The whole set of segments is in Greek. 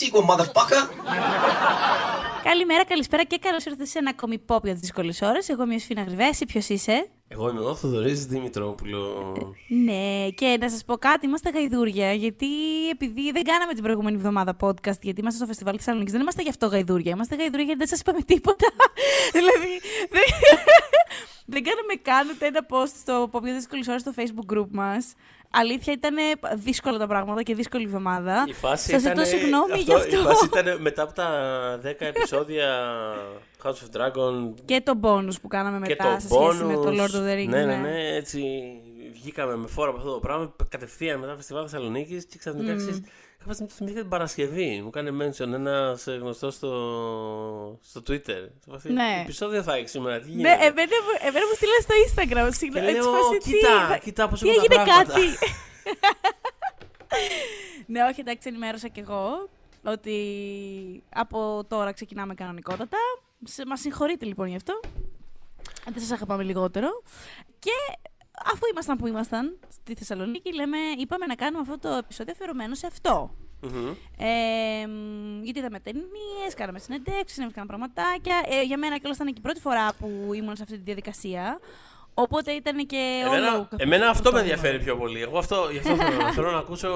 sequel, motherfucker! Καλημέρα, καλησπέρα και καλώς ήρθατε σε ένα ακόμη pop για τις δύσκολες ώρες. Εγώ είμαι ο Σφίνα Γρυβέση, ποιος είσαι; Εγώ είμαι ο Θοδωρής Δημητρόπουλος. Ναι, και να σας πω κάτι, είμαστε γαϊδούρια. Γιατί επειδή δεν κάναμε την προηγούμενη εβδομάδα podcast, γιατί είμαστε στο φεστιβάλ Θεσσαλονίκης, δεν είμαστε γι' αυτό γαϊδούρια. Είμαστε γαϊδούρια γιατί δεν σας είπαμε τίποτα. δηλαδή, δεν, δεν κάναμε καν ούτε ένα post στο pop για τι δύσκολε ώρε στο facebook group μας. Αλήθεια ήταν δύσκολα τα πράγματα και δύσκολη εβδομάδα. Η φάση Σας ζητώ ήταν- συγγνώμη γι' αυτό. Η φάση ήταν μετά από τα 10 επεισόδια House of Dragon Και το bonus που κάναμε και μετά το σε σχέση bonus. με το Lord of the Rings. Ναι, ναι, ναι, έτσι βγήκαμε με φόρα από αυτό το πράγμα. Κατευθείαν μετά το φεστιβάλ Θεσσαλονίκης και ξαφνικά mm. Ξέρεις, Είχα να το θυμήθηκα την Παρασκευή. Μου κάνει mention ένας γνωστός στο, στο Twitter. Σε φάση, Ναι. Τι επεισόδιο θα έχει σήμερα, τι Ναι, γίνεται; εμένα, μου- εμένα μου στείλανε στο Instagram. Και Συγγνώμη, λέω, έτσι φάση, τι, κοίτα, θα- κοίτα πώς τι έχουν τα έγινε πράγματα. κάτι. ναι, όχι, εντάξει, ενημέρωσα κι εγώ ότι από τώρα ξεκινάμε κανονικότατα. Σε, μας συγχωρείτε λοιπόν γι' αυτό. Δεν σας αγαπάμε λιγότερο. Και αφού ήμασταν που ήμασταν στη Θεσσαλονίκη, λέμε, είπαμε να κάνουμε αυτό το επεισόδιο αφιερωμένο σε αυτό. Μμμ. Ε, μ, γιατί είδαμε ταινίες, κάναμε συνεντεύξεις, συνέβηκαν πραγματάκια. Ε, για μένα κιόλας ήταν και η πρώτη φορά που ήμουν σε αυτή τη διαδικασία. Οπότε ήταν και όλο. Εμένα, εμένα αυτό με ενδιαφέρει πιο πολύ. Εγώ αυτό, γι' αυτό θέλω, θέλω να ακούσω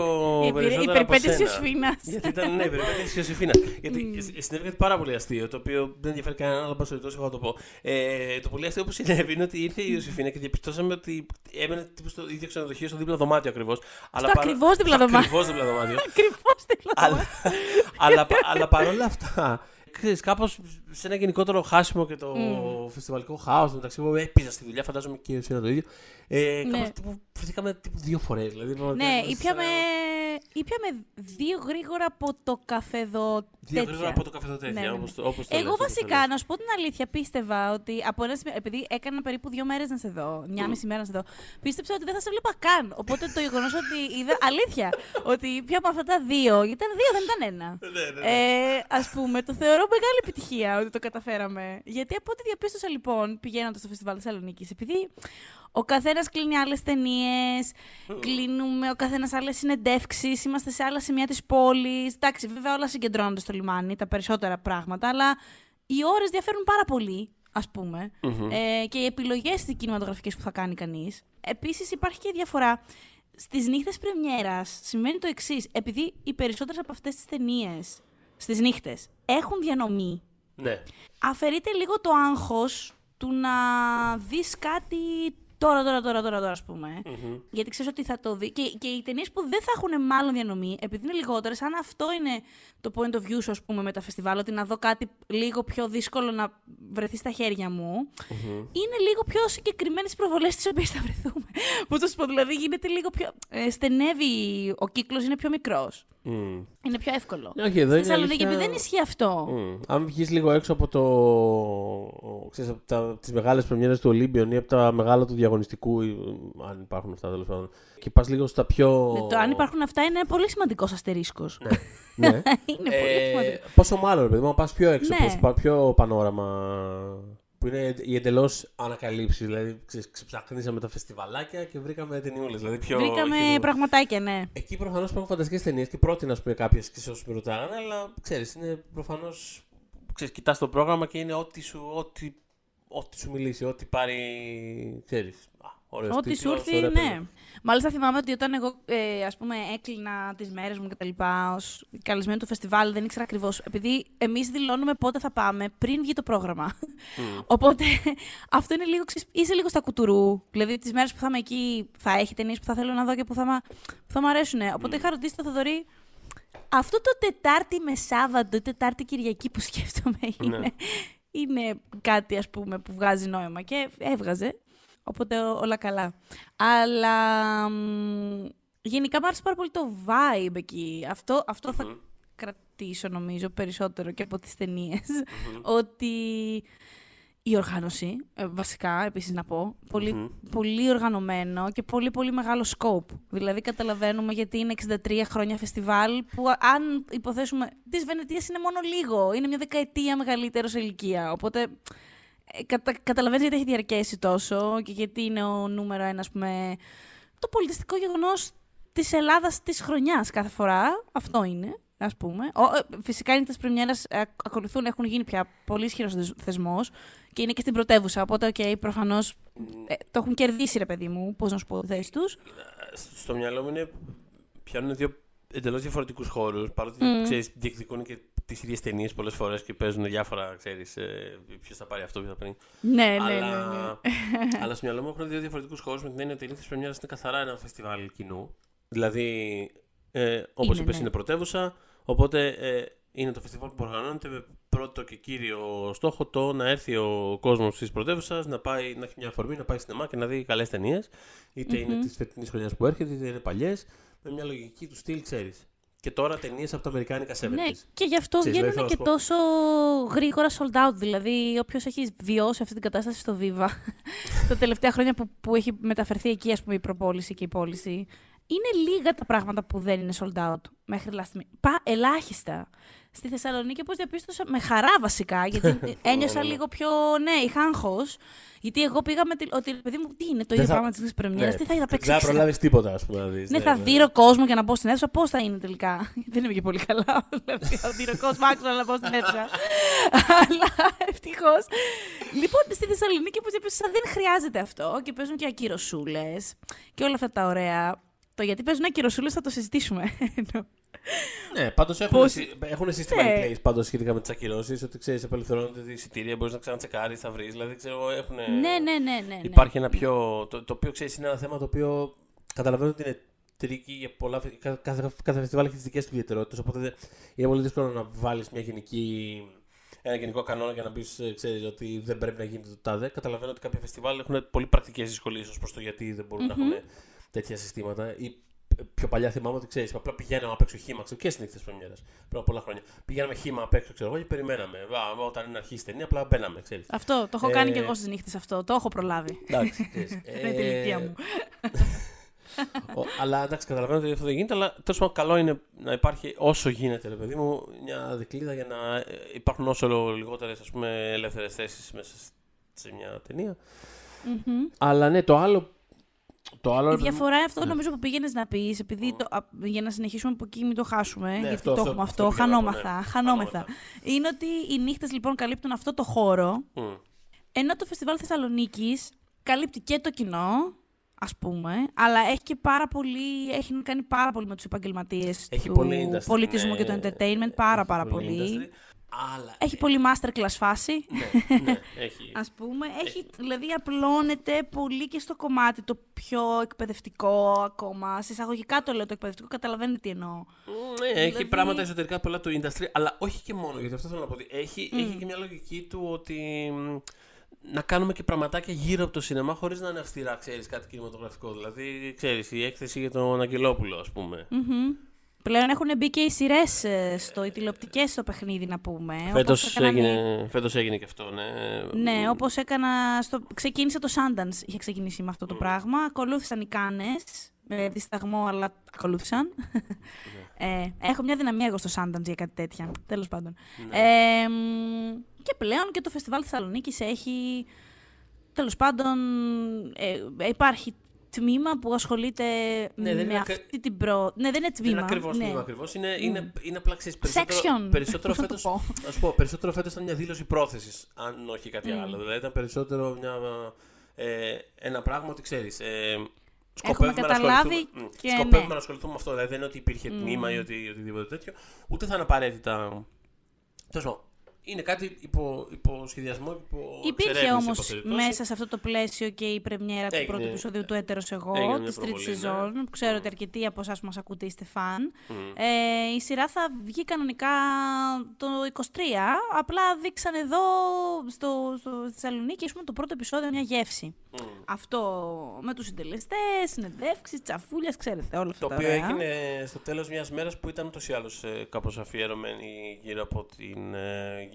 Η περι- η περισσότερα από περιπέτεια σένα. της Ιωσήφινας. Γιατί ήταν, ναι, η περιπέτεια της Ιωσήφινας. Γιατί ε, συνέβη κάτι πάρα πολύ αστείο, το οποίο δεν ενδιαφέρει κανέναν, αλλά πάση περιπτώσει εγώ θα το πω. Ε, το πολύ αστείο που συνέβη είναι ότι ήρθε η Ιωσήφινα και διαπιστώσαμε ότι έμενε τύπου στο ίδιο ξενοδοχείο, στο δίπλα δωμάτιο ακριβώς. Στο ακριβώς δίπλα δωμάτιο. Ακριβώς δίπλα δωμάτιο. Ακριβώς δίπλα αλλά, μου. αλλά, πα- αλλά παρόλα αυτά, ξέρεις, κάπως σε ένα γενικότερο χάσιμο και το φεστιβαλικό χάος μεταξύ μου έπιζα στη δουλειά, φαντάζομαι και εσύ το ίδιο. Ε, Ναι. κάπως τύπου, βρεθήκαμε τύπου δύο φορές. Δηλαδή, πραγματικά Ναι, είμαστε ήπιαμε, σαν- ήπιαμε δύο γρήγορα από το καφεδό. Δύο τέτοια. γρήγορα από το καφέ τέτοια, Ναι, ναι, ναι. όπως το- όπως το Εγώ λες, όπως το βασικά, λες. να σου πω την αλήθεια, πίστευα ότι από ένα σημείο, επειδή έκανα περίπου δύο μέρες να σε δω, μια μισή μέρα να σε δω, πίστεψα ότι δεν θα σε βλέπα καν. Οπότε το γεγονός ότι είδα. Αλήθεια! Ότι πια από αυτά τα δύο, γιατί ήταν δύο, δεν ήταν ένα. Ναι, ναι, ναι. Ε, Α πούμε, το θεωρώ μεγάλη επιτυχία ότι το καταφέραμε. Γιατί από ό,τι διαπίστωσα λοιπόν, πηγαίνοντας στο φεστιβάλ Θεσσαλονίκης, επειδή ο καθένας κλείνει άλλες ταινίες, κλείνουμε ο καθένας άλλες συνεντεύξεις, είμαστε σε άλλα σημεία της πόλης. Εντάξει, βέβαια όλα συγκεντρώνονται στο λιμάνι, τα περισσότερα πράγματα, αλλά οι ώρες διαφέρουν πάρα πολύ, ας πούμε. Ε, και οι επιλογές κινηματογραφικές που θα κάνει κανείς. Επίσης, υπάρχει και διαφορά. Στις νύχτες Πρεμιέρας σημαίνει το εξής. Επειδή οι περισσότερες από αυτές τις ταινίες στις νύχτες έχουν διανομή, Ναι. αφαιρείται λίγο το άγχος του να δεις κάτι τώρα, τώρα, τώρα, τώρα, τώρα, ας πούμε. Γιατί ξέρεις ότι θα το δει. Και, και οι ταινίες που δεν θα έχουν μάλλον διανομή, επειδή είναι λιγότερες, αν αυτό είναι το point of view σου, ας πούμε, με τα φεστιβάλ, ότι να δω κάτι λίγο πιο δύσκολο να βρεθεί στα χέρια μου, είναι λίγο πιο συγκεκριμένες οι προβολές τις οποίες θα βρεθούμε. Πώς το σου πω, δηλαδή γίνεται λίγο πιο. Ε, στενεύει, ο κύκλος είναι πιο μικρός. Μμ. Είναι πιο εύκολο. Ναι, όχι, εδώ Στη είναι Θεσσαλονίκη, αλήθεια- επειδή δεν ισχύει αυτό. Μμ. Αν βγεις λίγο έξω από το. ξέρεις, από τα, τις μεγάλες πρεμιέρες του Ολύμπιον ή από τα μεγάλα του διαγωνιστικού, ή, αν υπάρχουν αυτά τέλος πάντων, και πας λίγο στα πιο. Ναι, το αν υπάρχουν αυτά είναι πολύ σημαντικός αστερίσκος. Ναι. είναι πολύ σημαντικό. πόσο μάλλον, παιδί μου, να πας πιο έξω, Ναι. προς πα- πιο πανόραμα. Που είναι οι εντελώς ανακαλύψεις. Δηλαδή, ξέρεις, ξεψάχνησαμε τα φεστιβαλάκια και βρήκαμε ταινιούλε. Δηλαδή, πιο. Βρήκαμε πιο- πραγματάκια, ναι. Εκεί προφανώς υπάρχουν φανταστικέ ταινίες και πρότεινα να πούμε κάποιες και σε όσους με ρωτάγανε, αλλά ξέρεις, είναι προφανώς. Κοιτάς το πρόγραμμα και είναι ό,τι σου, ό,τι, ό,τι σου μιλήσει, ό,τι πάρει. ξέρεις. Ό,τι σου έρθει, ναι. Μάλιστα θυμάμαι ότι όταν εγώ ε, ας πούμε έκλεινα τις μέρες μου και τα λοιπά ως καλεσμένη του φεστιβάλ δεν ήξερα ακριβώς. Επειδή εμείς δηλώνουμε πότε θα πάμε πριν βγει το πρόγραμμα. Οπότε αυτό είναι λίγο, ξέρεις, είσαι λίγο στα κουτουρού. Δηλαδή τις μέρες που θα είμαι εκεί θα έχει ταινίες που θα θέλω να δω και που θα, μα- που θα μου αρέσουν. Οπότε είχα ρωτήσει το Θοδωρή αυτό το Τετάρτη με Σάββατο ή Τετάρτη Κυριακή που σκέφτομαι είναι, είναι κάτι ας πούμε που βγάζει νόημα και έβγαζε. Οπότε ό- όλα καλά. Αλλά μ, γενικά μου άρεσε πάρα πολύ το vibe εκεί. Αυτό, αυτό θα κρατήσω νομίζω περισσότερο και από τις ταινιε Ότι η οργάνωση, ε, βασικά, επίσης να πω, πολύ, πολύ οργανωμένο και πολύ πολύ μεγάλο scope. Δηλαδή καταλαβαίνουμε γιατί είναι 63 χρόνια φεστιβάλ που α- αν υποθέσουμε της Βενετίας είναι μόνο λίγο, είναι μια δεκαετία μεγαλύτερος σε ηλικία. Οπότε ε, κατα, καταλαβαίνεις γιατί έχει διαρκέσει τόσο και γιατί είναι ο νούμερο ένα, ας πούμε, το πολιτιστικό γεγονός της Ελλάδας της χρονιάς κάθε φορά. Αυτό είναι. ας πούμε. Ο, ε, φυσικά οι νύχτες πρεμιέρας ε, ακολουθούν, έχουν γίνει πια πολύ ισχυρός θεσμός και είναι και στην πρωτεύουσα, οπότε OK, okay, προφανώς ε, το έχουν κερδίσει ρε παιδί μου, πώς να σου πω, θέση τους. Στο μυαλό μου είναι, πιάνουν δύο εντελώς διαφορετικούς χώρους, παρότι mm. ξέρεις, διεκδικούν και τις ίδιες ταινίες πολλές φορές και παίζουν διάφορα, ξέρεις, ε, ποιος θα πάρει αυτό, ποιος θα πάρει. Ναι, ναι, αλλά... ναι, ναι. αλλά στο μυαλό μου έχουν δύο διαφορετικούς χώρους με την έννοια ότι η νύχτα Πρεμιέρας είναι καθαρά ένα φεστιβάλ κοινού. Δηλαδή, ε, όπως είπες, ναι. είναι πρωτεύουσα. Οπότε ε, είναι το φεστιβάλ που οργανώνεται με πρώτο και κύριο στόχο το να έρθει ο κόσμος της πρωτεύουσας, να, πάει, να έχει μια αφορμή, να πάει στην και να δει καλές ταινίες. Είτε mm-hmm. είναι της φετινής χρονιάς που έρχεται, είτε είναι παλιές. Με μια λογική του στυλ, ξέρεις. Και τώρα ταινίες από τα Αμερικάνικα 70 Ναι, και γι' αυτό Ξέρεις, βγαίνουν και τόσο γρήγορα sold out. Δηλαδή, όποιος έχει βιώσει αυτή την κατάσταση στο Viva τα τελευταία χρόνια που, που έχει μεταφερθεί εκεί ας πούμε, η προπόληση και η πώληση, είναι λίγα τα πράγματα που δεν είναι sold out μέχρι last minute. Πα, ελάχιστα. Στη Θεσσαλονίκη, όπως διαπίστωσα, με χαρά βασικά, γιατί ένιωσα λίγο πιο, ναι, είχα χάγχος. Γιατί εγώ πήγα με τη... ότι παιδί μου, τι είναι το ίδιο πράγμα της Πρεμιέρα, ναι, τι θα είδα παίξει. Δεν θα προλάβεις τίποτα, ας πούμε. Δεις, ναι, ναι, θα ναι. δίνω κόσμο για να μπω στην αίθουσα, πώς θα είναι τελικά; Δεν είμαι και πολύ καλά. Δηλαδή, θα δίνω κόσμο, άξονα να μπω στην αίθουσα. Αλλά ευτυχώς. Λοιπόν, στη Θεσσαλονίκη, όπως διαπίστωσα, δεν χρειάζεται αυτό και παίζουν και ακυροσούλε και όλα αυτά τα ωραία. Το γιατί παίζουν ακυροσούλε θα το συζητήσουμε. Ναι, πάντως έχουν, Πώς... έχουν σύστημα ναι. replace πάντως σχετικά με τις ακυρώσεις. Ότι ξέρεις, απελευθερώνονται τα εισιτήρια, μπορείς να ξανατσεκάρεις, θα βρεις. Δηλαδή, ξέρω, έχουν. Ναι, ναι, ναι. ναι, ναι. Υπάρχει ένα πιο. Το, το οποίο ξέρεις είναι ένα θέμα το οποίο καταλαβαίνω ότι είναι tricky για πολλά. Κάθε, κάθε φεστιβάλ έχει τις δικές του ιδιαιτερότητες. Οπότε είναι πολύ δύσκολο να βάλεις μια γενική ένα γενικό κανόνα για να πει ε, ότι δεν πρέπει να γίνει το τάδε. Καταλαβαίνω ότι κάποια φεστιβάλ έχουν πολύ πρακτικές δυσκολίες ως προς το γιατί δεν μπορουν mm-hmm. να έχουν τέτοια συστήματα. Ή πιο παλιά θυμάμαι ότι ξέρεις, απλά πηγαίναμε απ' έξω χήμα, ξέρω, και στι νύχτε Πρεμιέρας πριν από πολλά χρόνια. Πηγαίναμε χήμα απ' έξω, ξέρω εγώ, και περιμέναμε. Βά, όταν είναι αρχή η ταινία, απλά μπαίναμε, ξέρεις. Αυτό, το έχω ε... κάνει και εγώ στι νύχτε αυτό. Το έχω προλάβει. Εντάξει, Δεν είναι την ηλικία μου. αλλά εντάξει, καταλαβαίνω ότι αυτό δεν γίνεται, αλλά τέλος πάντων καλό είναι να υπάρχει όσο γίνεται, ρε παιδί μου, μια δικλίδα για να ε, υπάρχουν όσο λιγότερες ελεύθερες θέσεις μέσα σε μια ταινία. Mm-hmm. Αλλά ναι, το άλλο το άλλο... Η διαφορά αυτό ναι. νομίζω που πήγαινες να πεις, επειδή το, για να συνεχίσουμε από εκεί, μην το χάσουμε, ναι, γιατί αυτό, το έχουμε αυτό, αυτό χανόμαθα, ναι. χανόμεθα. Είναι ότι οι νύχτες λοιπόν καλύπτουν αυτό το χώρο, mm. ενώ το φεστιβάλ Θεσσαλονίκης καλύπτει και το κοινό, ας πούμε, αλλά έχει και πάρα πολύ, έχει κάνει πάρα πολύ με τους επαγγελματίες του πολιτισμού και του ναι. entertainment, πάρα πάρα πολύ. Αλλά... Έχει πολύ masterclass φάση. Ναι, ναι, έχει. Ας πούμε. Έχει, δηλαδή απλώνεται πολύ και στο κομμάτι το πιο εκπαιδευτικό ακόμα. Συσσαγωγικά το λέω το εκπαιδευτικό, καταλαβαίνετε τι εννοώ. Ναι, δηλαδή... έχει πράγματα εσωτερικά πολλά του industry, αλλά όχι και μόνο, γιατί αυτό θέλω να πω. Έχει, mm. έχει και μια λογική του ότι να κάνουμε και πραγματάκια γύρω από το σινεμά χωρίς να είναι αυστηρά, ξέρεις, κάτι κινηματογραφικό. Δηλαδή, ξέρεις, η έκθεση για τον Αγγελόπουλο, ας πούμε. Mm-hmm. Πλέον έχουν μπει και οι σειρές ε, στο, οι τηλεοπτικές στο παιχνίδι, να πούμε. Φέτος έγινε, φέτος έγινε και αυτό, ναι. Ναι, όπως έκανα. Στο... Ξεκίνησε το Sundance, είχε ξεκινήσει με αυτό το πράγμα. Ακολούθησαν οι Κάνες. Με δισταγμό, αλλά ακολούθησαν. Ναι. ε, έχω μια δυναμία εγώ στο Sundance για κάτι τέτοια. Τέλος πάντων. Ναι. Ε, και πλέον και το φεστιβάλ Θεσσαλονίκης έχει. Τέλος πάντων, ε, υπάρχει τμήμα που ασχολείται ναι, με αυτή την προ... Ναι, δεν είναι τμήμα. Δεν είναι ακριβώς ναι. τμήμα ακριβώς. Είναι, mm. είναι, είναι απλά ξέρεις, περισσότερο, Section. περισσότερο φέτος, ας πω, περισσότερο φέτος ήταν μια δήλωση πρόθεσης, αν όχι κάτι mm. άλλο. Δηλαδή ήταν περισσότερο μια, ε, ένα πράγμα ότι ξέρεις, ε, Σκοπεύουμε, να ασχοληθούμε, και σκοπεύουμε ναι. να ασχοληθούμε με αυτό. Δηλαδή δεν είναι ότι υπήρχε τμήμα ή ότι, οτιδήποτε τέτοιο. Ούτε θα είναι απαραίτητα. Τέλος είναι κάτι υπό, υπό σχεδιασμό, υπό Υπήρχε όμως μέσα σε αυτό το πλαίσιο και η πρεμιέρα του πρώτου επεισοδίου του Έτερος Εγώ, της τρίτης ναι. σεζόν. Που ξέρω ότι αρκετοί από εσάς που μας ακούτε είστε φαν. Ε, η σειρά θα βγει κανονικά το 23. Απλά δείξαν εδώ στο, στο Θεσσαλονίκη πούμε, το πρώτο επεισόδιο μια γεύση. Αυτό με τους συντελεστές, συνεντεύξεις, τσαφούλια, ξέρετε όλα αυτά. Το οποίο έγινε στο τέλος μιας μέρας που ήταν ούτω ή άλλω ε, κάπως αφιερωμένη γύρω από την ε,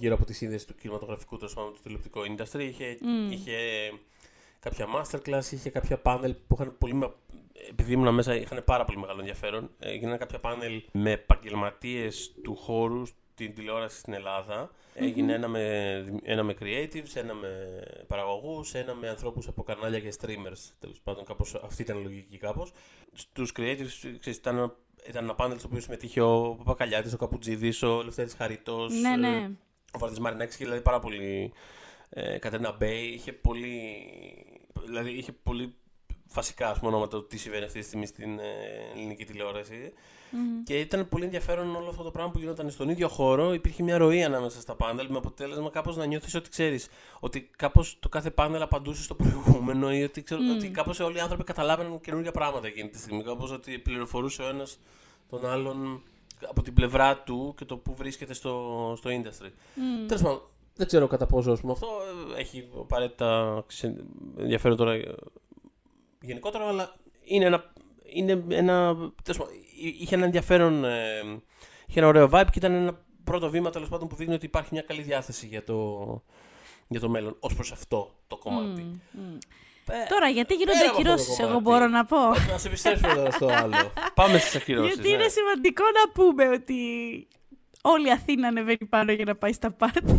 γύρω από τη σύνδεση του κινηματογραφικού του του τηλεοπτικού industry. Είχε, mm. είχε κάποια masterclass, είχε κάποια πάνελ που είχαν πολύ. Επειδή ήμουν μέσα, είχαν πάρα πολύ μεγάλο ενδιαφέρον. Έγιναν κάποια πάνελ με επαγγελματίες του χώρου την τηλεόραση στην ελλαδα Έγινε ένα με, ένα με creatives, ένα με παραγωγούς, ένα με ανθρώπους από κανάλια και streamers. Τέλος πάντων, κάπως, αυτή ήταν η λογική κάπως. Στους creatives ξέρεις, ήταν, ήταν ένα πάνελ στο οποίο συμμετείχε ο Παπακαλιάτης, ο Καπουτζίδης, ο Λευτέρης Χαριτός, Ναι, ναι. Ε, ο Βαρδής Μαρινάκης και δηλαδή πάρα πολύ... Ε, Κατερίνα Μπέι, είχε πολύ... Δηλαδή είχε πολύ βασικά ας πούμε, ονόματα του τι συμβαίνει αυτή τη στιγμή στην ε, ελληνική τηλεόραση. Και ήταν πολύ ενδιαφέρον όλο αυτό το πράγμα που γινόταν στον ίδιο χώρο. Υπήρχε μια ροή ανάμεσα στα πάνελ με αποτέλεσμα κάπως να νιώθεις ότι ξέρεις. Ότι κάπως το κάθε πάνελ απαντούσε στο προηγούμενο ή ότι, ξέρω, ότι κάπως όλοι οι άνθρωποι καταλάβαιναν καινούργια πράγματα εκείνη τη στιγμή. Κάπως ότι πληροφορούσε ο ένας τον άλλον από την πλευρά του και το που βρίσκεται στο, στο industry. Mm. Τέλος πάντων, δεν ξέρω κατά πόσο ας πούμε, αυτό ε, έχει απαραίτητα ξε- ενδιαφέρον τώρα ε, γενικότερα, αλλά είναι ένα. Είναι ένα τέλος πάντων, εί- είχε ένα ενδιαφέρον. Ε, είχε ένα ωραίο vibe και ήταν ένα πρώτο βήμα τέλος πάντων που δείχνει ότι υπάρχει μια καλή διάθεση για το, για το μέλλον ως προς αυτό το κομμάτι. Ε, Τώρα, γιατί πέρα γίνονται από αυτό το ακυρώσεις, εγώ κομμάτι, μπορώ να πω; Να σε επιστρέψουμε τώρα στο άλλο. Πάμε στις ακυρώσεις. Γιατί είναι σημαντικό να πούμε ότι όλη η Αθήνα ανεβαίνει πάνω για να πάει στα πάρτι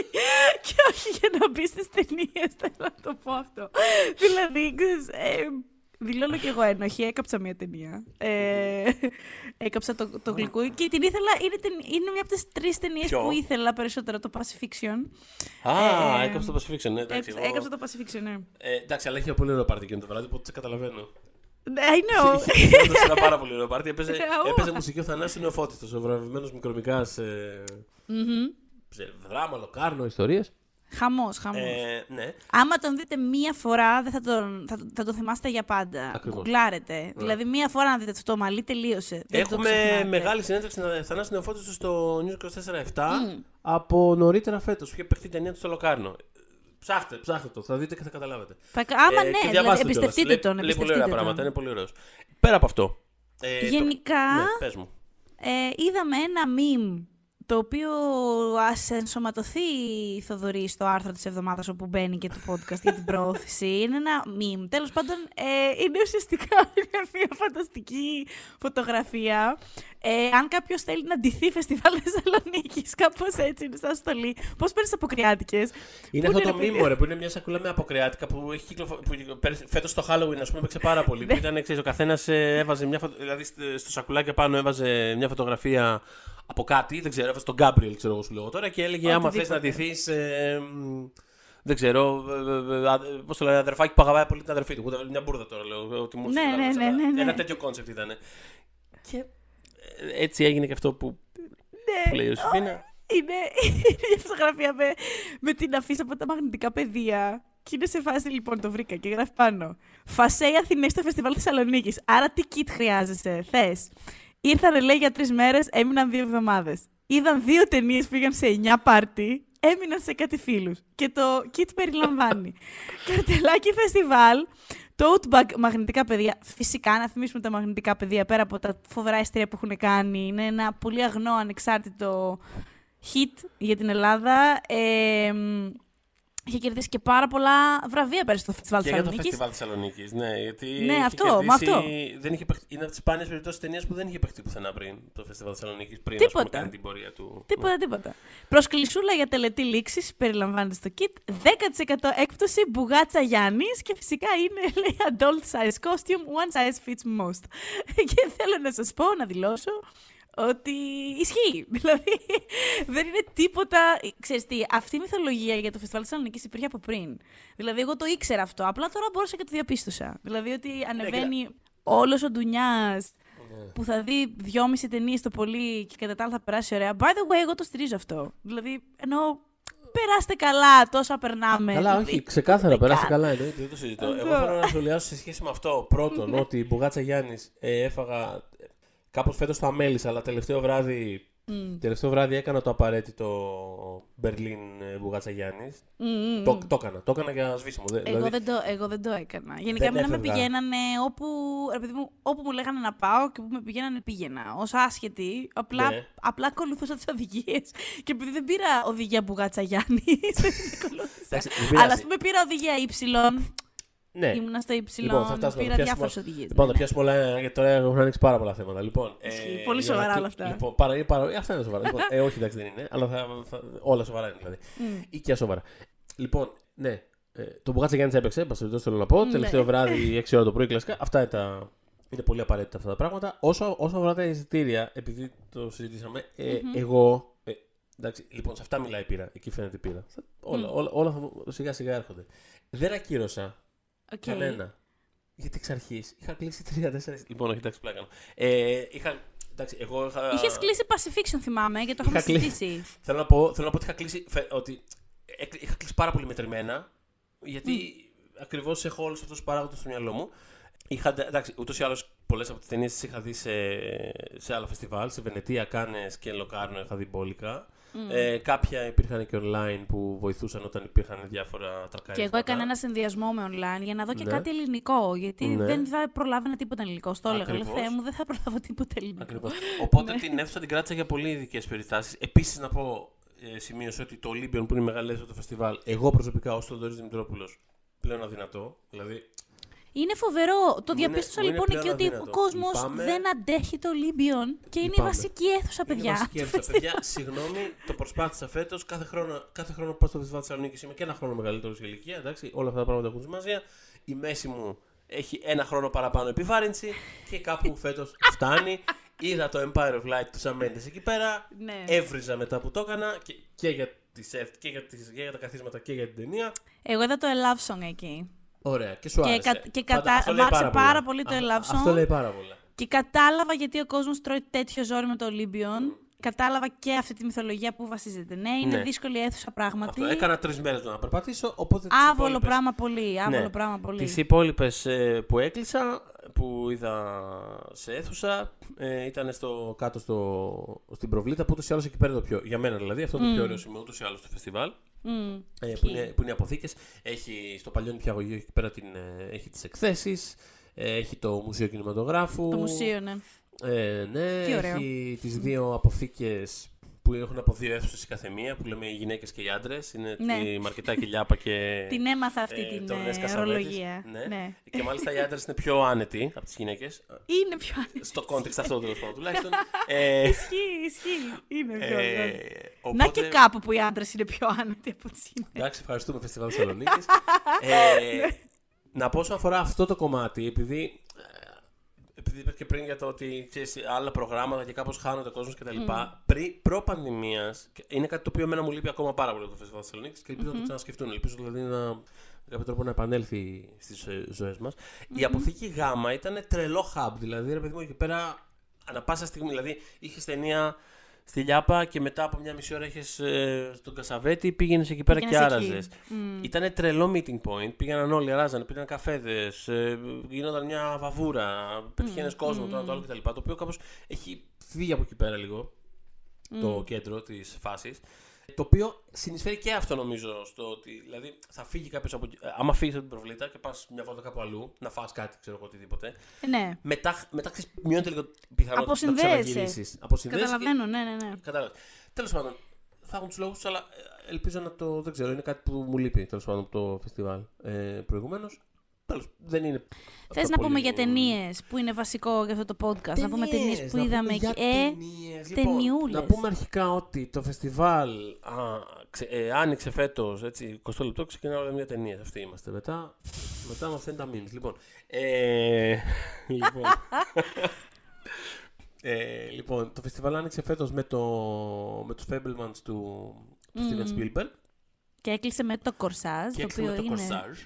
και όχι για να μπει στις ταινίες. Θέλω να το πω αυτό. δηλαδή, ξέρεις, ε, δηλώνω κι εγώ ένοχη. Έκαψα μια ταινία. Ε, έκαψα το, το γλυκού και την ήθελα. Είναι, ταινί- είναι μια από τις τρεις ταινίες Ποιο; που ήθελα περισσότερο. Το Pacific Fiction. Α, Ε, έκαψε το Pacific Fiction, ναι, εντάξει. Έκαψα, εγώ- έκαψα το Pacific Fiction, ναι. Ε, εντάξει, αλλά έχει ένα πολύ ωραίο πάρτι εκείνο το βράδυ, οπότε σε καταλαβαίνω. Ναι, I know. Όντως ένα πάρα πολύ ωραίο πάρτι. Έπαιζε, Ε, έπαιζε μουσική ο Θανάσης Νεοφώτιστος, ο βραβευμένος μικρομικάς ε, Μμμ. σε δράμα, λοκάρνο, ιστορίες. Χαμός, χαμός. Ε, ναι. Άμα τον δείτε μία φορά, δεν θα τον, θα, θα τον θυμάστε για πάντα. Ακριβώς. Γκουγκλάρετε. Δηλαδή, μία φορά να δείτε αυτό το μαλλί, τελείωσε. Δεν το Έχουμε ξεχνάτε. μεγάλη συνέντευξη να- Θανάση Νεοφώτιστο στο News 24-7 από νωρίτερα φέτος, που είχε παιχτεί η ταινία του στο Λοκάρνο. Ψάχτε, ψάχτε το, θα δείτε και θα καταλάβετε. Θα... Άμα Ε, και ναι, δηλαδή, διαβάστε το εμπιστευτείτε κιόλας. τον. Λέει, λέει πολύ εμπιστευτείτε ωραία τον. πράγματα, είναι πολύ ωραίος. Πέρα από αυτό. ε, το- Γενικά, Ναι, πες μου. ε, είδαμε ένα meme το οποίο ας ενσωματωθεί η Θοδωρή στο άρθρο της εβδομάδας όπου μπαίνει και το podcast για την προώθηση. Είναι ένα meme. Τέλος πάντων, ε, είναι ουσιαστικά μια φανταστική φωτογραφία. Ε, αν κάποιος θέλει να ντυθεί φεστιβάλ Θεσσαλονίκης, κάπως έτσι είναι σαν στολή. Πώς παίρνεις αποκριάτικες. Είναι αυτό το meme, ρε, που είναι μια σακούλα με αποκριάτικα που έχει κυκλοφο... που φέτος το Halloween, ας πούμε, έπαιξε πάρα πολύ. που ήταν, ξέρεις, ο καθένας έβαζε μια φωτο... δηλαδή σ- στο σακουλάκι πάνω έβαζε μια φωτογραφία από κάτι, δεν ξέρω, έβαζε τον Γκάμπριελ, ξέρω εγώ σου λέω τώρα, και έλεγε άμα θες να Οτιδήποτε. ντυθείς. Ε, μ, δεν ξέρω, πώς το λέει, αδερφάκι που αγαπάει πολύ την αδερφή του. Ούτε μια μπούρδα τώρα λέω. Ότι μου Ναι, ήρθε, ναι, αλλά ναι, ναι, ναι. Ένα τέτοιο concept ήταν. Και ε, έτσι έγινε και αυτό που, που λέει η Ιωσήφινα. Είναι, είναι μια φωτογραφία με, με την αφίσα από τα μαγνητικά πεδία. Και είναι σε φάση, λοιπόν, το βρήκα και γράφει πάνω. Φασέι Αθηνές στο φεστιβάλ Θεσσαλονίκης. Άρα τι kit χρειάζεσαι, θες; Ήρθανε, λέει, για τρεις μέρες, έμειναν δύο εβδομάδες. Είδαν δύο ταινίες, πήγαν σε εννιά πάρτι, έμειναν σε κάτι φίλους. Και το kit περιλαμβάνει. Καρτελάκι φεστιβάλ, tote bag, μαγνητικά πεδία. Φυσικά, να θυμίσουμε τα μαγνητικά πεδία πέρα από τα φοβερά εστία που έχουν κάνει. Είναι ένα πολύ αγνό, ανεξάρτητο hit για την Ελλάδα. Ε, μ, είχε κερδίσει και πάρα πολλά βραβεία πέρυσι στο φεστιβάλ Και για το Θεσσαλονίκης. φεστιβάλ Θεσσαλονίκης. Ναι, γιατί. Ναι, είχε αυτό, κερδίσει- με αυτό. Δεν είχε παιχτεί- είναι από τις σπάνιες περιπτώσεις ταινίας που δεν είχε παιχτεί πουθενά πριν το φεστιβάλ Θεσσαλονίκης. Πριν ας πούμε, Τίποτα. κάνει την πορεία του. Τίποτα, τίποτα. Προσκλησούλα για τελετή λήξης περιλαμβάνεται στο kit. 10% έκπτωση μπουγάτσα Γιάννης και φυσικά είναι λέει, adult size costume, one size fits most. και θέλω να σας πω, να δηλώσω ότι ισχύει. Δηλαδή δεν είναι τίποτα. Ξέρεις τι, αυτή η μυθολογία για το φεστιβάλ Θεσσαλονίκης υπήρχε από πριν. Δηλαδή, εγώ το ήξερα αυτό. Απλά τώρα μπόρεσα και το διαπίστωσα. Δηλαδή, ότι ανεβαίνει όλος ο ντουνιάς που θα δει δυόμιση ταινίες το πολύ και κατά τα άλλα θα περάσει ωραία. By the way, εγώ το στηρίζω αυτό. Δηλαδή, εννοώ, περάστε καλά, τόσα περνάμε. Καλά, Δηλαδή, όχι, ξεκάθαρα, δεν περάσει κάνω. καλά εννοείται, δεν το συζητώ. Αυτό. Εγώ θέλω να σχολιάσω σε σχέση με αυτό. Πρώτον, ότι η Μπουγάτσα Γιάννης έφαγα κάπως φέτος το αμέλησα, αλλά τελευταίο βράδυ. Τελευταίο βράδυ έκανα το απαραίτητο Μπερλίν ε, Μπουγάτσα Γιάννη. Μμ, μμ, Το, μμ. το έκανα, το έκανα για σβήσιμο. Δε- Εγώ, δηλαδή, δεν το, εγώ δεν το έκανα. Γενικά, Δεν εμένα με έφευγα. πηγαίνανε όπου, ρε παιδί μου, όπου μου λέγανε να πάω και όπου με πηγαίνανε πήγαινα. Ω άσχετη, απλά, Ναι. απλά ακολουθούσα τις οδηγίες. Και επειδή δεν πήρα οδηγία μπουγάτσα Γιάννη, δεν την ακολούθησα. Εντάξει, δεν πειράζει. Αλλά ας πούμε πήρα οδηγία Y. Ναι. Ήμουνα στο υψηλό, λοιπόν, πήρα διάφορες οδηγίες. Λοιπόν, θα πιάσουμε όλα, γιατί τώρα έχουν ανοίξει πάρα πολλά θέματα. Λοιπόν, ε, πολύ σοβαρά όλα αυτά. Λοιπόν, παρα, παρα, αυτά είναι σοβαρά. λοιπόν, ε, όχι, εντάξει, δεν είναι, αλλά θα, θα, όλα σοβαρά είναι δηλαδή. Mm. Ή και σοβαρά. Λοιπόν, ναι, ε, το Μπουγάτσα Γιάννης έπαιξε, πα το θέλω να πω. Mm, Τελευταίο ναι. βράδυ, 6 ώρα το πρωί, κλασικά. Αυτά είναι, τα, είναι πολύ απαραίτητα αυτά τα πράγματα. Όσο, όσο αφορά τα εισιτήρια, επειδή το συζητήσαμε, ε, mm-hmm. εγώ. Ε, εντάξει, λοιπόν, σε αυτά μιλάει η πείρα. Εκεί φαίνεται η πείρα. Όλα, mm. όλα, όλα, όλα σιγά σιγά έρχονται. Δεν ακύρωσα okay. κανένα. Γιατί εξ αρχής είχα κλείσει 3-4. Λοιπόν, όχι, εντάξει, πλάκα. Ε, είχα, εντάξει, εγώ είχα... Είχες κλείσει Pacifiction, θυμάμαι, γιατί το είχαμε συζητήσει. θέλω, να πω, θέλω να πω ότι είχα κλείσει, ότι είχα κλείσει πάρα πολύ μετρημένα. Γιατί mm. ακριβώς έχω όλους αυτούς τους παράγοντες στο μυαλό μου. Είχα, εντάξει, ούτως ή άλλως πολλές από τις ταινίες τις είχα δει σε, σε άλλα φεστιβάλ. Σε Βενετία, Κάνες και Λοκάρνο είχα δει μπόλικα. Mm. Ε, κάποια υπήρχαν και online που βοηθούσαν όταν υπήρχαν διάφορα τρακάρια. Και εγώ έκανα ένα συνδυασμό με online για να δω και ναι. κάτι ελληνικό. Γιατί ναι. δεν θα προλάβαινα τίποτα ελληνικό. Στο έλεγα. Λέω Θεέ μου, δεν θα προλάβω τίποτα ελληνικό. Ακριβώς. Οπότε ναι. την αίθουσα την κράτησα για πολύ ειδικές περιστάσεις. Επίσης να πω, ε, σημείωσε ότι το Olympion που είναι η μεγάλη αίθουσα του φεστιβάλ, εγώ προσωπικά ως τον Δόρη Δημητρόπουλος πλέον αδυνατό. Δηλαδή είναι φοβερό. Το διαπίστωσα λοιπόν εκεί ότι ο κόσμος δεν αντέχει το Ολύμπιον και είναι η βασική αίθουσα, παιδιά. Είναι βασική αίθουσα, παιδιά. Συγγνώμη, το προσπάθησα φέτος. Κάθε χρόνο, κάθε χρόνο πάω στο Φεστιβάλ Θεσσαλονίκης. Είμαι και ένα χρόνο μεγαλύτερος σε ηλικία. Εντάξει, όλα αυτά τα πράγματα έχουν σημασία. Η μέση μου έχει ένα χρόνο παραπάνω επιβάρυνση και κάπου φέτος φτάνει. Είδα το Empire of Light του Σαμέντες εκεί πέρα. Ναι. Έβριζα μετά που το έκανα και, και, για τις, και, για τις, και για τα καθίσματα και για την ταινία. Εγώ είδα το A Love Song εκεί. Ωραία, και σου άρεσε. Και, και κατα... μ' άρεσε πάρα, πολύ το A Love Song. Αυτό λέει πάρα πολλά. Και κατάλαβα γιατί ο κόσμος τρώει τέτοιο ζόρι με το Olympion. Κατάλαβα και αυτή τη μυθολογία που βασίζεται. Ναι, είναι ναι. δύσκολη αίθουσα πράγματι. Αυτό. Έκανα τρεις μέρες να περπατήσω. Οπότε άβολο υπόλοιπες... πράγμα πολύ. Άβολο ναι. πράγμα πολύ. Τις υπόλοιπες ε, που έκλεισα, που είδα σε αίθουσα, ε, ήταν στο, κάτω στο, στην προβλήτα που ούτως ή άλλως εκεί πέρα το πιο. Για μένα δηλαδή, αυτό το πιο ωραίο σημείο ούτως ή άλλως στο φεστιβάλ. Mm. Ε, που, είναι, που είναι αποθήκες. Έχει στο παλιό νηπιαγωγείο εκεί πέρα την, ε, έχει τις εκθέσεις. Ε, έχει το Μουσείο Κινηματογράφου. Το μουσείο, ναι. Ε, ναι, έχει τις δύο αποθήκες που έχουν από δύο αίθουσες η καθεμία, που λέμε οι γυναίκες και οι άντρες. Είναι ναι. η Μαρκετάκη και η Λιάπα και. την έμαθα αυτή ε, την ε, ορολογία. Ναι. ναι. Και μάλιστα οι άντρες είναι πιο άνετοι από τις γυναίκες. Είναι πιο άνετοι. Στο context αυτό τέλος πάντων τουλάχιστον. ε, ισχύει, ισχύει. Είναι πιο άνετοι. Οπότε... Να και κάπου που οι άντρες είναι πιο άνετοι από τις γυναίκες. Εντάξει, ευχαριστούμε Φεστιβάλ Θεσσαλονίκης. ε, να πω όσον αφορά αυτό το κομμάτι, επειδή επειδή είπες και πριν για το ότι ξέρεις, άλλα προγράμματα και κάπως χάνονται ο κόσμος κτλ. Mm. Προ πανδημία, είναι κάτι το οποίο εμένα μου λείπει ακόμα πάρα πολύ το Φεστιβάλ Θεσσαλονίκης και ελπίζω mm-hmm. να το ξανασκεφτούν. Ελπίζω δηλαδή να με κάποιο τρόπο να επανέλθει στις ζωέ μας. Mm-hmm. Η αποθήκη Γ ήταν τρελό hub. Δηλαδή, ρε παιδί μου, εκεί πέρα ανα πάσα στιγμή. Δηλαδή, είχες ταινία στη Λιάπα και μετά από μια μισή ώρα είχε ε, στον Κασαβέτη, πήγαινες εκεί πέρα και άραζες. Mm. Ήταν τρελό meeting point. Πήγαιναν όλοι, αράζανε, πήραν καφέδες, ε, γίνονταν μια βαβούρα, πετυχαίνει mm. κόσμο, mm. το, το άλλο κτλ. Το οποίο κάπως έχει φύγει από εκεί πέρα λίγο το κέντρο της φάσης. Το οποίο συνεισφέρει και αυτό νομίζω στο ότι δηλαδή θα φύγει κάποιος από. Ε, άμα φύγεις από την προβλήτα και πας μια βόλτα κάπου αλλού, να φας κάτι, ξέρω εγώ οτιδήποτε. Ναι. Μετά, μετά μειώνεται λίγο πιθανότητα να ξαναγυρίσεις. Καταλαβαίνω, ναι, ναι. ναι. Τέλος πάντων, θα έχουν τους λόγους του, αλλά ε, ελπίζω να το. Δεν ξέρω, είναι κάτι που μου λείπει τέλος πάντων από το φεστιβάλ ε, προηγουμένως. Τέλος, δεν είναι. Θες να πούμε για ταινίες που είναι βασικό για αυτό το podcast; Ταινίες, να πούμε ταινίες που είδαμε εκεί. Ε, λοιπόν, να πούμε αρχικά ότι το φεστιβάλ α, ξε, ε, άνοιξε φέτος 20 λεπτό. Ξεκινάμε μια ταινία. Αυτή είμαστε. Μετά, μετά μας τα memes. Λοιπόν. Ε, λοιπόν, ε, λοιπόν, το φεστιβάλ άνοιξε φέτος με, το, με τους Fablemans του, του mm. Steven Spielberg. Και έκλεισε με το Κορσάζ. Και το οποίο με το είναι... Κορσάζ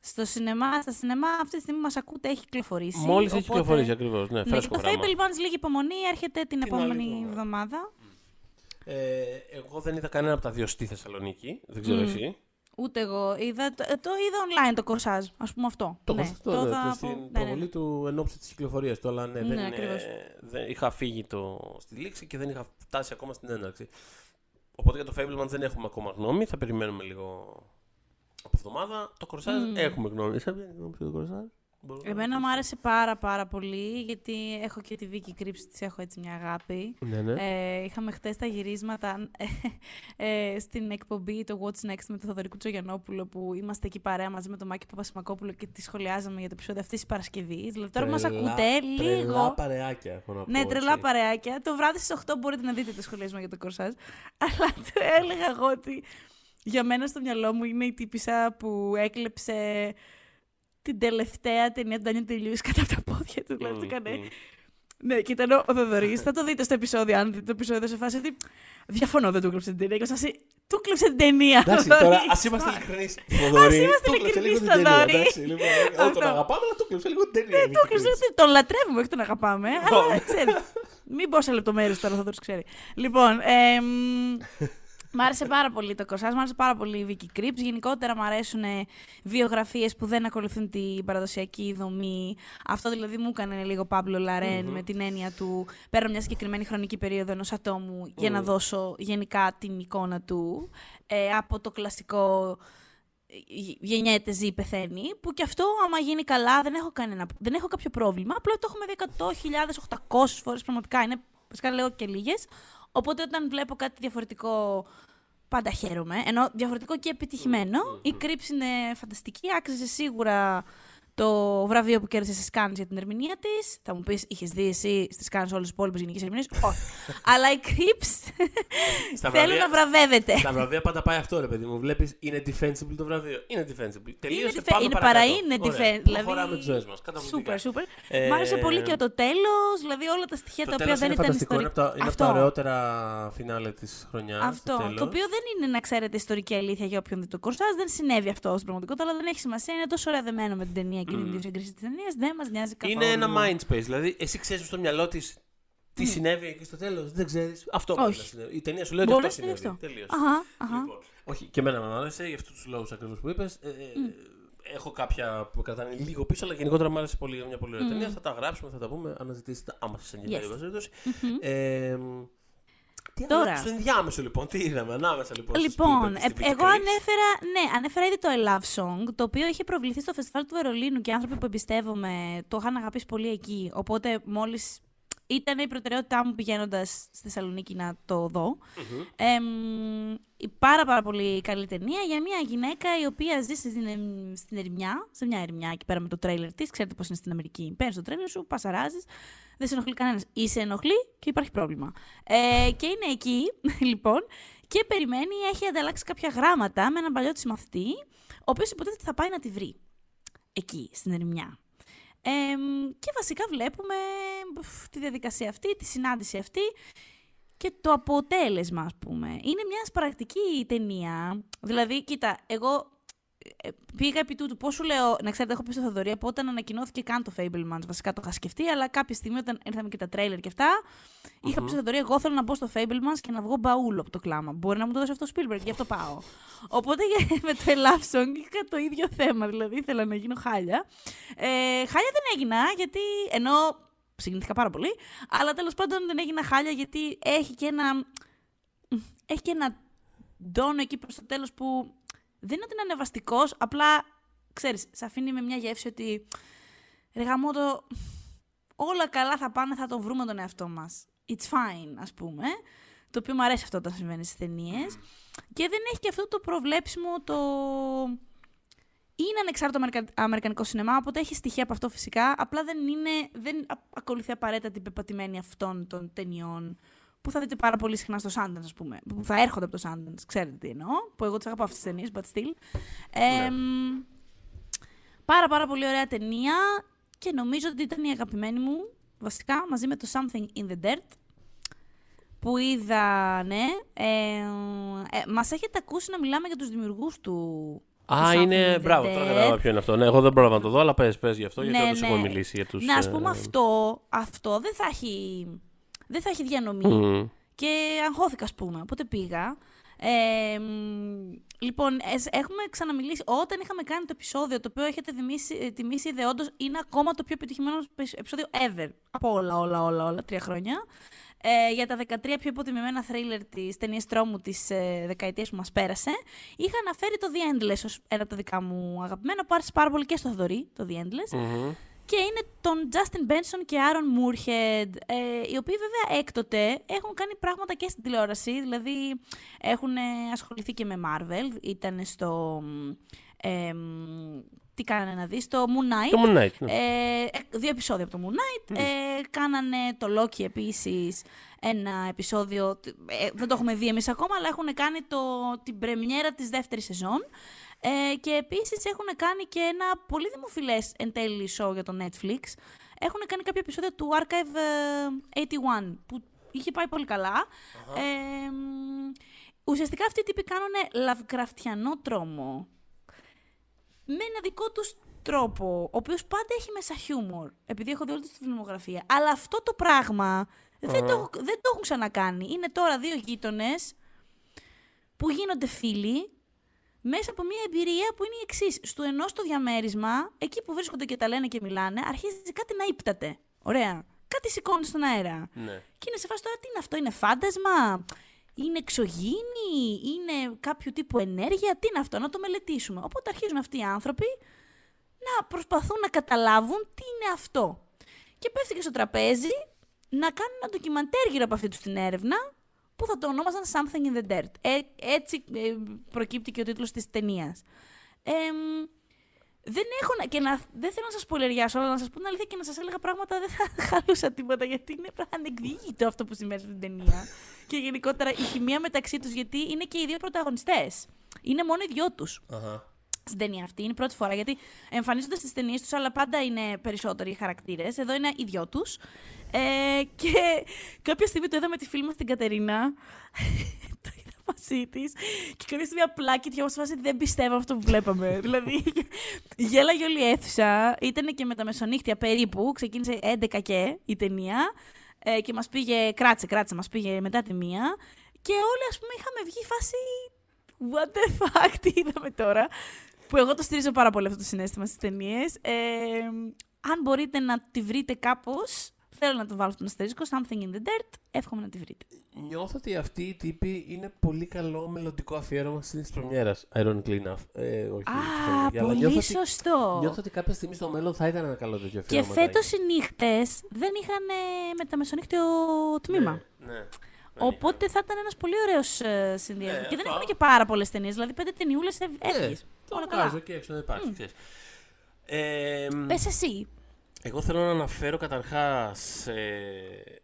στο σινεμά, στα σινεμά αυτή τη στιγμή μας ακούτε, έχει κυκλοφορήσει. Μόλις έχει κυκλοφορήσει, ακριβώς. Ναι, ναι, το Fable λίγη υπομονή, έρχεται την, επόμενη εβδομάδα. Ε, εγώ δεν είδα κανένα από τα δύο στη Θεσσαλονίκη. Δεν ξέρω mm. εσύ. Ούτε εγώ. Είδα, το, το είδα online το κορσάζ, ας πούμε αυτό. Το ναι, το, το, ναι, στην ναι, προβολή ναι. του εν ώψη της κυκλοφορίας του. Αλλά ναι, δεν, ναι, είναι, δεν είχα φύγει το, στη λήξη και δεν είχα φτάσει ακόμα στην έναρξη. Οπότε για το Fableman δεν έχουμε ακόμα γνώμη. Θα περιμένουμε λίγο από εβδομάδα. Το κορσάζ mm. έχουμε γνώμη. Είσαι γνώμη το κορσάζ. Εμένα μου άρεσε πάρα πάρα πολύ, γιατί έχω και τη Βίκη Κρύψη, της έχω έτσι μια αγάπη. Ναι, ναι. Ε, είχαμε χτες τα γυρίσματα ε, στην εκπομπή το What's Next με τον Θοδωρή Τσογιανόπουλο που είμαστε εκεί παρέα μαζί με τον Μάκη Παπασημακόπουλο και τη σχολιάζαμε για το επεισόδιο αυτής της Παρασκευής. Δηλαδή τώρα που μας ακούτε λίγο... Τρελά παρεάκια, έχω να πω, Ναι, τρελά έτσι. παρεάκια. Το βράδυ στις 8 μπορείτε να δείτε το σχολιασμό για το κορσάζ. Αλλά το έλεγα εγώ ότι για μένα στο μυαλό μου είναι η τύπησα που έκλεψε την τελευταία ταινία του Ντάνιου Τελιούς κατά από τα πόδια του. Δηλαδή, το Μμμ, έκανε. μμμ. Ναι, και ήταν ο ο Θοδωρής. Θα το δείτε στο επεισόδιο, αν δείτε το επεισόδιο σε φάση ότι διαφωνώ, δεν του κλέψε την ταινία. Και σας του κλέψε την ταινία. Εντάξει, Θοδωρή. τώρα ας είμαστε ειλικρινείς. Θοδωρή, είμαστε του κλέψε λίγο ειλικρινείς, την ταινία, Θοδωρή. εντάξει, λοιπόν, εγώ Τον Αυτό. αγαπάμε, αλλά του κλέψε λίγο την ταινία. Του κλέψε, ότι τον λατρεύουμε, όχι τον αγαπάμε. αλλά ξέρεις. Μην πω σε λεπτομέρειες τώρα, θα το ξέρει. Λοιπόν, εμ, Μ' άρεσε πάρα πολύ το κορσάζ, μ' άρεσε πάρα πολύ η Vicky Crips. Γενικότερα μ' αρέσουν βιογραφίες που δεν ακολουθούν την παραδοσιακή δομή. Αυτό δηλαδή μου έκανε λίγο Παύλο Λαρέν με την έννοια του παίρνω μια συγκεκριμένη χρονική περίοδο ενός ατόμου για να Μμμ. δώσω γενικά την εικόνα του. Ε, από το κλασικό ε, γεννιέται, ζει, πεθαίνει, που και αυτό άμα γίνει καλά δεν έχω, κανένα, δεν έχω κάποιο πρόβλημα. Απλά το έχουμε δει 100.000, 800 φορές πραγματικά. Είναι, βασικά λέω και λίγες. Οπότε όταν βλέπω κάτι διαφορετικό, πάντα χαίρομαι. Ενώ διαφορετικό και επιτυχημένο. Η Crips είναι φανταστική, άξιζε σίγουρα το βραβείο που κέρδισε στι Cannes για την ερμηνεία της. Θα μου πεις, είχες δει εσύ στι Cannes όλες τις υπόλοιπες γενικές ερμηνείες; Όχι. Αλλά η Crips Στα θέλει βραβεία- να βραβεύεται. Στα βραβεία πάντα πάει αυτό, ρε παιδί μου. Βλέπεις, είναι defensible το βραβείο. Είναι defensible. Τελείωσε. Είναι, πάμε είναι παρακάτω. παρά είναι Ωραία. defense. Δηλαδή, Προχωράμε τις ζωές μας. Σούπερ, σούπερ. Ε, Μ' άρεσε πολύ και το τέλος, δηλαδή όλα τα στοιχεία Το τα οποία τέλος δεν είναι ήταν φανταστικό. Είναι ιστορικά. από τα, είναι από τα ωραιότερα φινάλε της χρονιάς. Αυτό. Το οποίο δεν είναι, να ξέρετε, ιστορική αλήθεια για όποιον δει το κορσάζ. Δεν συνέβη αυτό στην πραγματικότητα, αλλά δεν έχει σημασία. Είναι τόσο ωραία δεμένο με την ταινία και την ιδιοσυγκρίση της ταινίας. Δεν μας νοιάζει καθόλου. Είναι ένα mind space. Δηλαδή, εσύ ξέρεις στο μυαλό της τι συνέβη εκεί στο τέλος. Δεν ξέρεις. Αυτό μπορεί Όχι. να συνέβη. Η ταινία σου λέει ότι Μπορεί αυτό να συμβεί συνέβη. αυτό. Τελείωσε. Αχα, αχα. Λοιπόν, όχι, και εμένα με άρεσε για αυτούς τους λόγους ακριβώς που είπες. Ε, Έχω κάποια που με κρατάνε λίγο πίσω, αλλά γενικότερα μου άρεσε πολύ μια πολύ ωραία ταινία. Θα τα γράψουμε, θα τα πούμε, αναζητήσετε άμα σας ενδιαφέρει. Τι Τώρα. άλλο, στο ενδιάμεσο λοιπόν, τι είδαμε ανάμεσα λοιπόν. στο Λοιπόν, Spielberg και στη ε, Vicky εγώ Krieps. ανέφερα, ναι, ανέφερα ήδη το A Love Song, το οποίο είχε προβληθεί στο φεστιβάλ του Βερολίνου και άνθρωποι που εμπιστεύομαι το είχαν αγαπήσει πολύ εκεί. Οπότε μόλις ήταν η προτεραιότητά μου πηγαίνοντας στη Θεσσαλονίκη να το δω. Μμμ. Εμ, η πάρα πάρα πολύ καλή ταινία για μια γυναίκα η οποία ζει στην, εμ, στην ερημιά, σε μια ερημιά εκεί πέρα με το τρέιλερ της. Ξέρετε πώς είναι στην Αμερική. Παίρνεις το τρέιλερ σου, πασαράζεις, δεν σε ενοχλεί κανένας. Ή σε ενοχλεί και υπάρχει πρόβλημα. Ε, και είναι εκεί, λοιπόν, και περιμένει, έχει ανταλλάξει κάποια γράμματα με έναν παλιό της μαθητή, ο οποίος υποτίθεται ότι θα πάει να τη βρει. Εκεί, στην ερημιά. Εμ, και βασικά βλέπουμε πφ, τη διαδικασία αυτή, τη συνάντηση αυτή και το αποτέλεσμα, ας πούμε. Είναι μια σπαρακτική ταινία. Δηλαδή, κοίτα, εγώ ε, πήγα επί τούτου. Πώς σου λέω, να ξέρετε, έχω πει στο Θοδωρή από όταν ανακοινώθηκε καν το Fablemans. Βασικά το είχα σκεφτεί, αλλά κάποια στιγμή όταν ήρθαμε και τα τρέιλερ και αυτά, είχα πει στο Θοδωρή, εγώ θέλω να μπω στο Fablemans και να βγω μπαούλο από το κλάμα. Μπορεί να μου το δώσει αυτό ο Spielberg, γι' αυτό πάω. Οπότε με το A Love Song είχα το ίδιο θέμα, δηλαδή ήθελα να γίνω χάλια. Ε, χάλια δεν έγινα, γιατί ενώ συγκινήθηκα πάρα πολύ, αλλά τέλος πάντων δεν έγινα χάλια γιατί έχει και ένα, έχει και ένα ντόνο εκεί προς το τέλος που δεν είναι ότι είναι ανεβαστικός, απλά, ξέρεις, σε αφήνει με μια γεύση ότι ρε γαμώτο, όλα καλά θα πάνε, θα το βρούμε τον εαυτό μας. It's fine, ας πούμε. Το οποίο μου αρέσει αυτό όταν συμβαίνει στις ταινίες. Και δεν έχει και αυτό το προβλέψιμο, το... Είναι ανεξάρτητο αμερικα... αμερικανικό σινεμά, οπότε έχει στοιχεία από αυτό φυσικά. Απλά δεν, είναι, δεν α- ακολουθεί απαραίτητα την πεπατημένη αυτών των ταινιών που θα δείτε πάρα πολύ συχνά στο Sundance, ας πούμε. Που θα έρχονται από το Sundance, ξέρετε τι εννοώ. Που εγώ τις αγαπάω αυτές τις ταινίες, but still. Ε, Πάρα πάρα πολύ ωραία ταινία και νομίζω ότι ήταν η αγαπημένη μου, βασικά, μαζί με το Something in the Dirt, που είδα, ναι. Ε, ε, μας έχετε ακούσει να μιλάμε για τους δημιουργούς του. του Α, Something είναι. in the Μπράβο, τώρα Dirt. κατάλαβα ποιο είναι αυτό. Ναι, εγώ δεν πρόλαβα να το δω, αλλά πες πες γι' αυτό, γιατί Ναι, όντως ναι. έχουμε μιλήσει για τους. Ναι, ας πούμε αυτό, αυτό δεν θα έχει, δεν θα έχει διανομή. Και αγχώθηκα, ας πούμε. Οπότε πήγα. Ε, μ, λοιπόν, εσ- έχουμε ξαναμιλήσει. Όταν είχαμε κάνει το επεισόδιο, το οποίο έχετε δημήσει, ε, τιμήσει ιδεόντως, είναι ακόμα το πιο επιτυχημένο επεισόδιο ever. Από όλα, όλα, όλα, όλα, τρία χρόνια. ε, για τα 13 πιο υποτιμημένα θρίλερ της ταινίας τρόμου της ε, δεκαετίας που μας πέρασε, είχα αναφέρει το The Endless ως ένα από τα δικά μου αγαπημένα, που άρεσε πάρα πολύ και στο Θοδωρή, το The Endless. Μμμ. Και είναι τον Justin Benson και Aaron Moorhead, ε, οι οποίοι βέβαια έκτοτε έχουν κάνει πράγματα και στην τηλεόραση, δηλαδή έχουν ε, ασχοληθεί και με Marvel, ήταν στο... Ε, μ, τι κάνανε να δεις, το Moon Knight. Το Moon Knight. ναι. Ε, ε, δύο επεισόδια από το Moon Knight. Ε, κάνανε το Loki επίσης ένα επεισόδιο, τ- ε, δεν το έχουμε δει εμείς ακόμα, αλλά έχουν κάνει το, την πρεμιέρα της δεύτερης σεζόν. Ε, και επίσης έχουν κάνει και ένα πολύ δημοφιλές εν τέλει show για το Netflix. Έχουν κάνει κάποια επεισόδια του Archive ε, 81 που είχε πάει πολύ καλά. Ε, μ, ουσιαστικά αυτοί οι τύποι κάνουν λαβκραφτιανό τρόμο με ένα δικό τους τρόπο, ο οποίος πάντα έχει μέσα χιούμορ, επειδή έχω δει όλη τους τη φιλμογραφία. Αλλά αυτό το πράγμα δεν, το, έχω- δεν το έχουν ξανακάνει. Είναι τώρα δύο γείτονες που γίνονται φίλοι μέσα από μια εμπειρία που είναι η εξής. Στο ενό το διαμέρισμα, εκεί που βρίσκονται και τα λένε και μιλάνε, αρχίζει κάτι να ύπταται. Ωραία. Κάτι σηκώνει στον αέρα. Ναι. Και είναι σε φάση τώρα τι είναι αυτό, είναι φάντασμα, είναι εξωγήινη, είναι κάποιο τύπου ενέργεια, τι είναι αυτό, να το μελετήσουμε. Οπότε αρχίζουν αυτοί οι άνθρωποι να προσπαθούν να καταλάβουν τι είναι αυτό. Και πέφτει και στο τραπέζι να κάνουν ένα ντοκιμαντέρ γύρω από αυτή τους την έρευνα που θα το ονόμαζαν Something in the Dirt. Ε, έτσι ε, προκύπτει και ο τίτλος της ταινίας. Ε, μ, δεν έχω να, και να, δεν θέλω να σας πολεριάσω, αλλά να σας πω την αλήθεια και να σας έλεγα πράγματα δεν θα χαλούσα τίποτα, γιατί είναι ανεκδιήγητο αυτό που συμβαίνει στην ταινία. και γενικότερα η χημεία μεταξύ τους, γιατί είναι και οι δύο πρωταγωνιστές. Είναι μόνο οι δυο τους Αχα. Στην ταινία αυτή. Είναι η πρώτη φορά γιατί εμφανίζονται στι ταινίες τους, αλλά πάντα είναι περισσότεροι χαρακτήρες. Εδώ είναι οι δυο τους. Ε, και κάποια στιγμή το είδα με τη φίλη μας την Κατερίνα. το είδα μαζί της. Και κάποια στιγμή απλά κοιτιόμαστε φάση δεν πιστεύω αυτό που βλέπαμε. δηλαδή, γέλαγε όλη η αίθουσα. Ήταν και με τα μεσονύχτια περίπου. Ξεκίνησε 11 και η ταινία. Ε, και μας πήγε, κράτησε, κράτησε, μας πήγε μετά τη μία. Και όλοι, ας πούμε, είχαμε βγει φάση What the fuck, τι είδαμε τώρα. Που εγώ το στηρίζω πάρα πολύ αυτό το συνέστημα στις ταινίες. Ε, αν μπορείτε να τη βρείτε κάπως, θέλω να το βάλω στον αστερίσκο. Something in the dirt. Εύχομαι να τη βρείτε. Νιώθω ότι αυτοί οι τύποι είναι πολύ καλό μελλοντικό αφιέρωμα στην πρεμιέρας. Ironically enough. Ε, όχι, Α, όχι, αλλά πολύ νιώθω ότι- σωστό. Νιώθω ότι κάποια στιγμή στο μέλλον θα ήταν ένα καλό τέτοιο Και αφιέρωμα. φέτος οι νύχτες δεν είχαν ε, με τα μεσονύχτιο τμήμα. Ναι. ναι. Οπότε θα ήταν ένας πολύ ωραίος συνδυασμός. Ναι, και δεν αυτό. έχουν και πάρα πολλές ταινίες. Δηλαδή, πέντε ταινιούλες έφυγε. Ναι, το Όλα βγάζω καλά. εκεί έξω να υπάρχει. ξέρεις. Ε, μ, Πες εσύ. Εγώ θέλω να αναφέρω καταρχάς ε,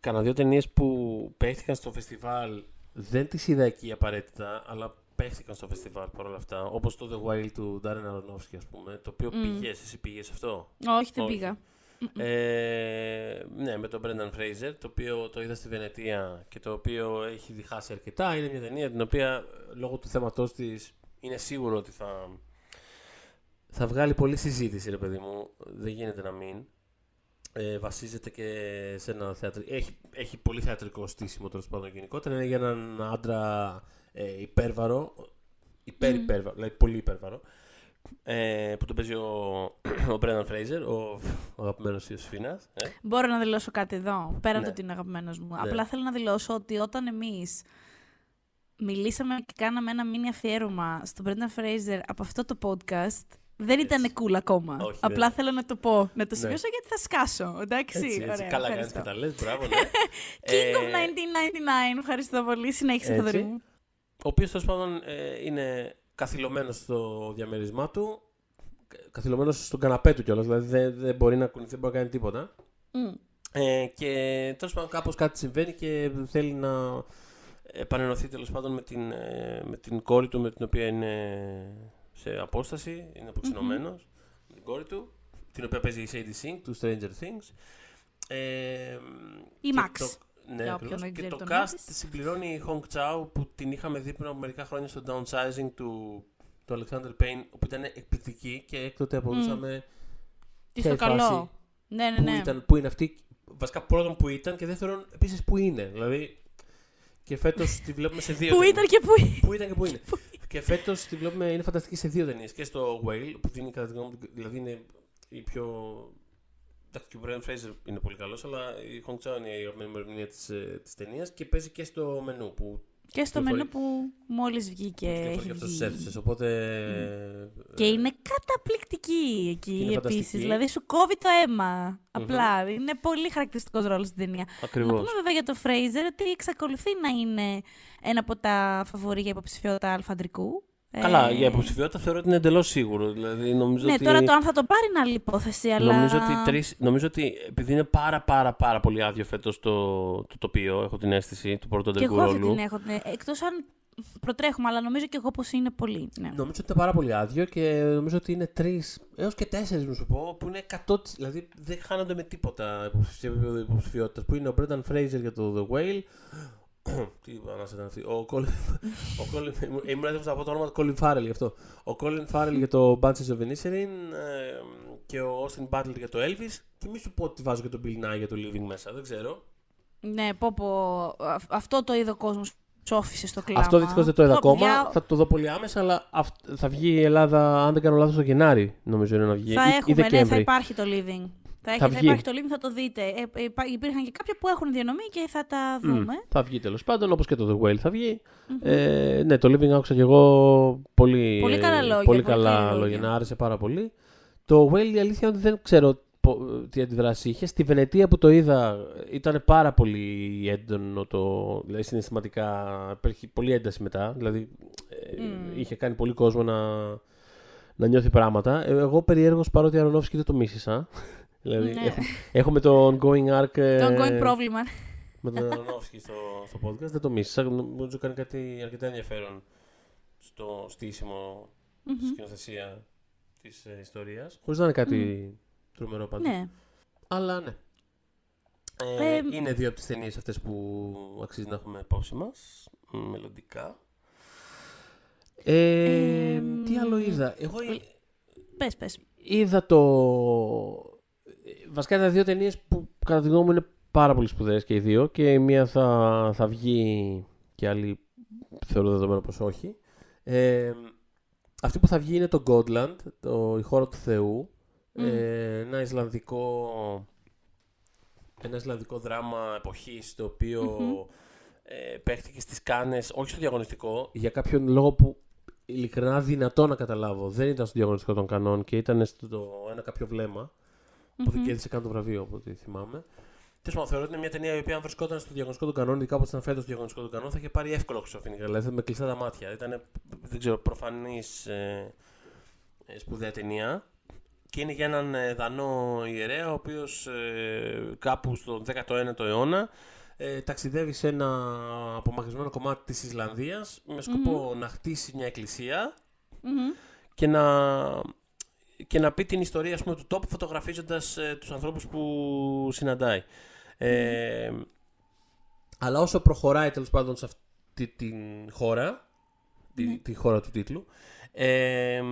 κανένα δύο ταινίες που παίχτηκαν στο φεστιβάλ. Δεν τις είδα εκεί απαραίτητα, αλλά παίχτηκαν στο φεστιβάλ παρόλα αυτά. Όπως το The Wild του Darren Aronofsky, ας πούμε, το οποίο πήγες, εσύ πήγες αυτό; Όχι, δεν Όχι. πήγα. Ε, ναι, με τον Brendan Fraser, το οποίο το είδα στη Βενετία και το οποίο έχει διχάσει αρκετά. Είναι μια ταινία την οποία λόγω του θέματός της είναι σίγουρο ότι θα, θα βγάλει πολλή συζήτηση, ρε παιδί μου. Δεν γίνεται να μην. Ε, βασίζεται και σε ένα θεατρικό. Έχει, έχει πολύ θεατρικό στήσιμο τέλος πάντων γενικότερα. Είναι για έναν άντρα ε, υπέρβαρο. Υπέρ, υπέρβαρο, δηλαδή πολύ υπέρβαρο. Ε, που τον παίζει ο, ο Brendan Fraser, ο, ο αγαπημένος Ιωσήφινα. Ε. Μπορώ να δηλώσω κάτι εδώ, πέραν Ναι. το ότι είναι αγαπημένος μου. Ναι. Απλά θέλω να δηλώσω ότι όταν εμείς μιλήσαμε και κάναμε ένα mini αφιέρωμα στον Brendan Fraser από αυτό το podcast, δεν ήταν Έτσι. cool ακόμα. Όχι, Απλά δεν. θέλω να το πω, να το Ναι. σημειώσω γιατί θα σκάσω. Εντάξει, Έτσι, έτσι. ωραία. Καλά κάνεις ευχαριστώ. και τα λες, μπράβο, ναι. King of Ε, 1999, ευχαριστώ πολύ. Συνέχισε, Έτσι. Θοδωρή μου. Ο οποίος τέλος πάντων ε, είναι καθυλωμένος στο διαμέρισμά του. Καθυλωμένος στον καναπέ του κιόλας. Δηλαδή δεν, δεν μπορεί να κουνηθεί, δεν μπορεί να κάνει τίποτα. Μμ. Ε, και τέλος πάντων κάπως κάτι συμβαίνει και θέλει να επανενωθεί τέλος πάντων με την, ε, με την κόρη του με την οποία είναι σε απόσταση, είναι αποξενωμένος με την κόρη του, την οποία παίζει η Sadie Sink του Stranger Things. Ε, Η και Max, Το, ναι, για όποιον ακριβώς. δεν Και ξέρει το το όνομα cast της. συμπληρώνει η Hong Chao που την είχαμε δει πριν από μερικά χρόνια στο Downsizing του, του Alexander Payne, που ήταν εκπληκτική και έκτοτε απορούσαμε Τι ποια στο η φάση καλό. Ναι, ναι, πού, ναι. ήταν, πού είναι αυτή. Βασικά πρώτον που ήταν και δεύτερον επίσης που είναι. Δηλαδή και φέτος τη βλέπουμε σε δύο Πού ταινίες. ήταν και πού είναι. Πού ήταν και πού είναι. και φέτος τη βλέπουμε, είναι φανταστική σε δύο ταινίες. Και στο Whale, που δίνει κατά τη γνώμη μου, δηλαδή είναι η πιο Εντάξει, και ο Brian Fraser είναι πολύ καλός, αλλά η Hong Chao είναι η αγαπημένη ερμηνεία της της ταινίας και παίζει και στο μενού που και στο μενού που μόλις βγήκε. Έχει αυτός στις αίθουσες, οπότε... Και είναι καταπληκτική εκεί επίσης. Δηλαδή σου κόβει το αίμα. Απλά. Είναι πολύ χαρακτηριστικός ρόλος στην ταινία. Ακριβώς. Να πούμε βέβαια για το Fraser ότι εξακολουθεί να είναι ένα από τα φαβορή για υποψηφιότητα αλφαντρικού. Καλά, ε... για υποψηφιότητα θεωρώ ότι είναι εντελώς σίγουρο. Δηλαδή, νομίζω ναι, ότι... τώρα το αν θα το πάρει είναι άλλη υπόθεση. Αλλά... Νομίζω, ότι τρεις... νομίζω ότι επειδή είναι πάρα πάρα πάρα πολύ άδειο φέτος το, το τοπίο, έχω την αίσθηση του πρώτου αντρικού ρόλου. Και εγώ αυτή την έχω. Ναι. Εκτός αν προτρέχουμε, αλλά νομίζω και εγώ πως είναι πολύ. Ναι. Νομίζω ότι είναι πάρα πολύ άδειο και νομίζω ότι είναι τρεις έως και τέσσερις, μου σου πω, που είναι 100. Δηλαδή δεν χάνονται με τίποτα υποψηφιότητας. Που είναι ο Μπρένταν Φρέιζερ για το The Whale, Τι ανάσα ήταν αυτή. Ο Colin. Ήμουν έτοιμο να πω το όνομα του Colin Farrell γι' αυτό. Ο Colin Farrell για το Bunches of Inisherin και ο Austin Butler για το Elvis. Και μη σου πω ότι βάζω και τον Bill Nye για το Living μέσα. Δεν ξέρω. Ναι, πω πω. Αυτό το είδε ο κόσμος. Σόφισε στο κλάμα. Αυτό δυστυχώς δεν το είδα ακόμα. Θα το δω πολύ άμεσα, αλλά θα βγει η Ελλάδα, αν δεν κάνω λάθος, το Γενάρη, νομίζω είναι να βγει. Θα έχουμε, ναι, θα υπάρχει το Living. Θα, έχει, θα, θα υπάρχει το link, θα το δείτε. Ε, ε, υπήρχαν και κάποια που έχουν διανομή και θα τα δούμε. Mm, θα βγει τέλος πάντων, όπως και το The Whale θα βγει. Mm-hmm. Ε, ναι, το Living άκουσα και εγώ πολύ, πολύ καλά λόγια. Πολύ καλά λόγια. Να άρεσε πάρα πολύ. Το Whale η αλήθεια είναι ότι δεν ξέρω τι αντιδράση είχε. Στη Βενετία που το είδα ήταν πάρα πολύ έντονο το. Δηλαδή συναισθηματικά υπήρχε πολύ ένταση μετά. Δηλαδή mm. είχε κάνει πολύ κόσμο να, να νιώθει πράγματα. Ε, εγώ περιέργως παρότι Αρονόφσκι δεν το μίσησα. Δηλαδή, ναι. έχουμε, το ongoing arc. Το ε, ongoing πρόβλημα. Με τον Αρονόφσκι στο, στο podcast. Δεν το μίσησα. Νομίζω κάνει κάτι αρκετά ενδιαφέρον στο στήσιμο, mm-hmm. στη σκηνοθεσία της ε, ιστορίας. Χωρίς να είναι κάτι mm. τρομερό πάντω. Ναι. Αλλά ναι. Ε, ε, είναι δύο από τις ταινίες αυτές που αξίζει να έχουμε υπόψη μας. Μελλοντικά. Ε, τι άλλο είδα; Εγώ. Πες, πες. Είδα το βασικά ήταν δύο ταινίες που κατά τη γνώμη μου είναι πάρα πολύ σπουδαίες και οι δύο. Και η μία θα, θα βγει και άλλη θεωρώ δεδομένο πως όχι. Ε, αυτή που θα βγει είναι το Godland, το, η χώρα του Θεού. Ε, ένα Ισλανδικό ένα Ισλανδικό δράμα εποχής το οποίο mm-hmm. ε, παίχτηκε στις Κάνες, όχι στο διαγωνιστικό, για κάποιον λόγο που ειλικρινά δυνατό να καταλάβω. Δεν ήταν στο διαγωνιστικό των Κανών και ήταν στο ένα κάποιο βλέμμα που δεν κέρδισε καν το βραβείο, από ό,τι θυμάμαι. Τέλος πάντων, θεωρώ ότι είναι μια ταινία η οποία αν βρισκόταν στο διαγωνιστικό του κανόνου, ειδικά όπω ήταν φέτος στο διαγωνιστικό του κανόνου, θα είχε πάρει εύκολο χρυσόφινικα. Δηλαδή με κλειστά τα μάτια. Ήταν, δεν ξέρω, προφανής ε, ε, σπουδαία ταινία. Και είναι για έναν ε, Δανό ιερέα, ο οποίος ε, κάπου στον 19ο αιώνα ε, ταξιδεύει σε ένα απομακρυσμένο κομμάτι της Ισλανδίας με σκοπό να χτίσει μια εκκλησία και να και να πει την ιστορία πούμε, του τόπου φωτογραφίζοντας ε, τους ανθρώπους που συναντάει. Ε, αλλά όσο προχωράει τέλος πάντων σε αυτή την χώρα, τη, τη χώρα του τίτλου, ε,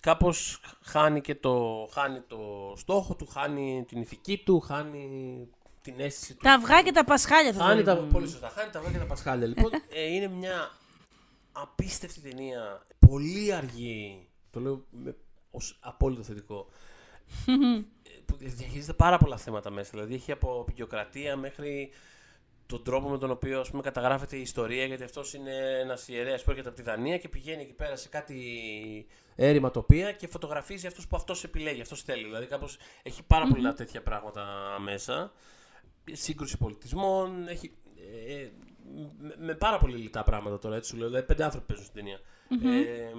κάπως χάνει και το, χάνει το στόχο του, χάνει την ηθική του, χάνει την αίσθηση του. Τα αυγά και τα πασχάλια θα χάνει τα, Πολύ σωστά, χάνει τα αυγά και τα πασχάλια. λοιπόν, ε, είναι μια απίστευτη ταινία, πολύ αργή, το λέω με ως απόλυτο θετικό. που διαχειρίζεται πάρα πολλά θέματα μέσα. Δηλαδή έχει από απεικιοκρατία μέχρι τον τρόπο με τον οποίο ας πούμε, καταγράφεται η ιστορία. Γιατί αυτός είναι ένας ιερέας που έρχεται από τη Δανία και πηγαίνει εκεί πέρα σε κάτι έρημα τοπία και φωτογραφίζει αυτούς που αυτός επιλέγει, αυτός θέλει. Δηλαδή κάπως έχει πάρα πολλά τέτοια πράγματα μέσα. Σύγκρουση πολιτισμών. Έχει, ε, με, με, πάρα πολύ λιτά πράγματα τώρα, έτσι σου λέω. Δηλαδή, πέντε άνθρωποι παίζουν στην ταινία. Ε,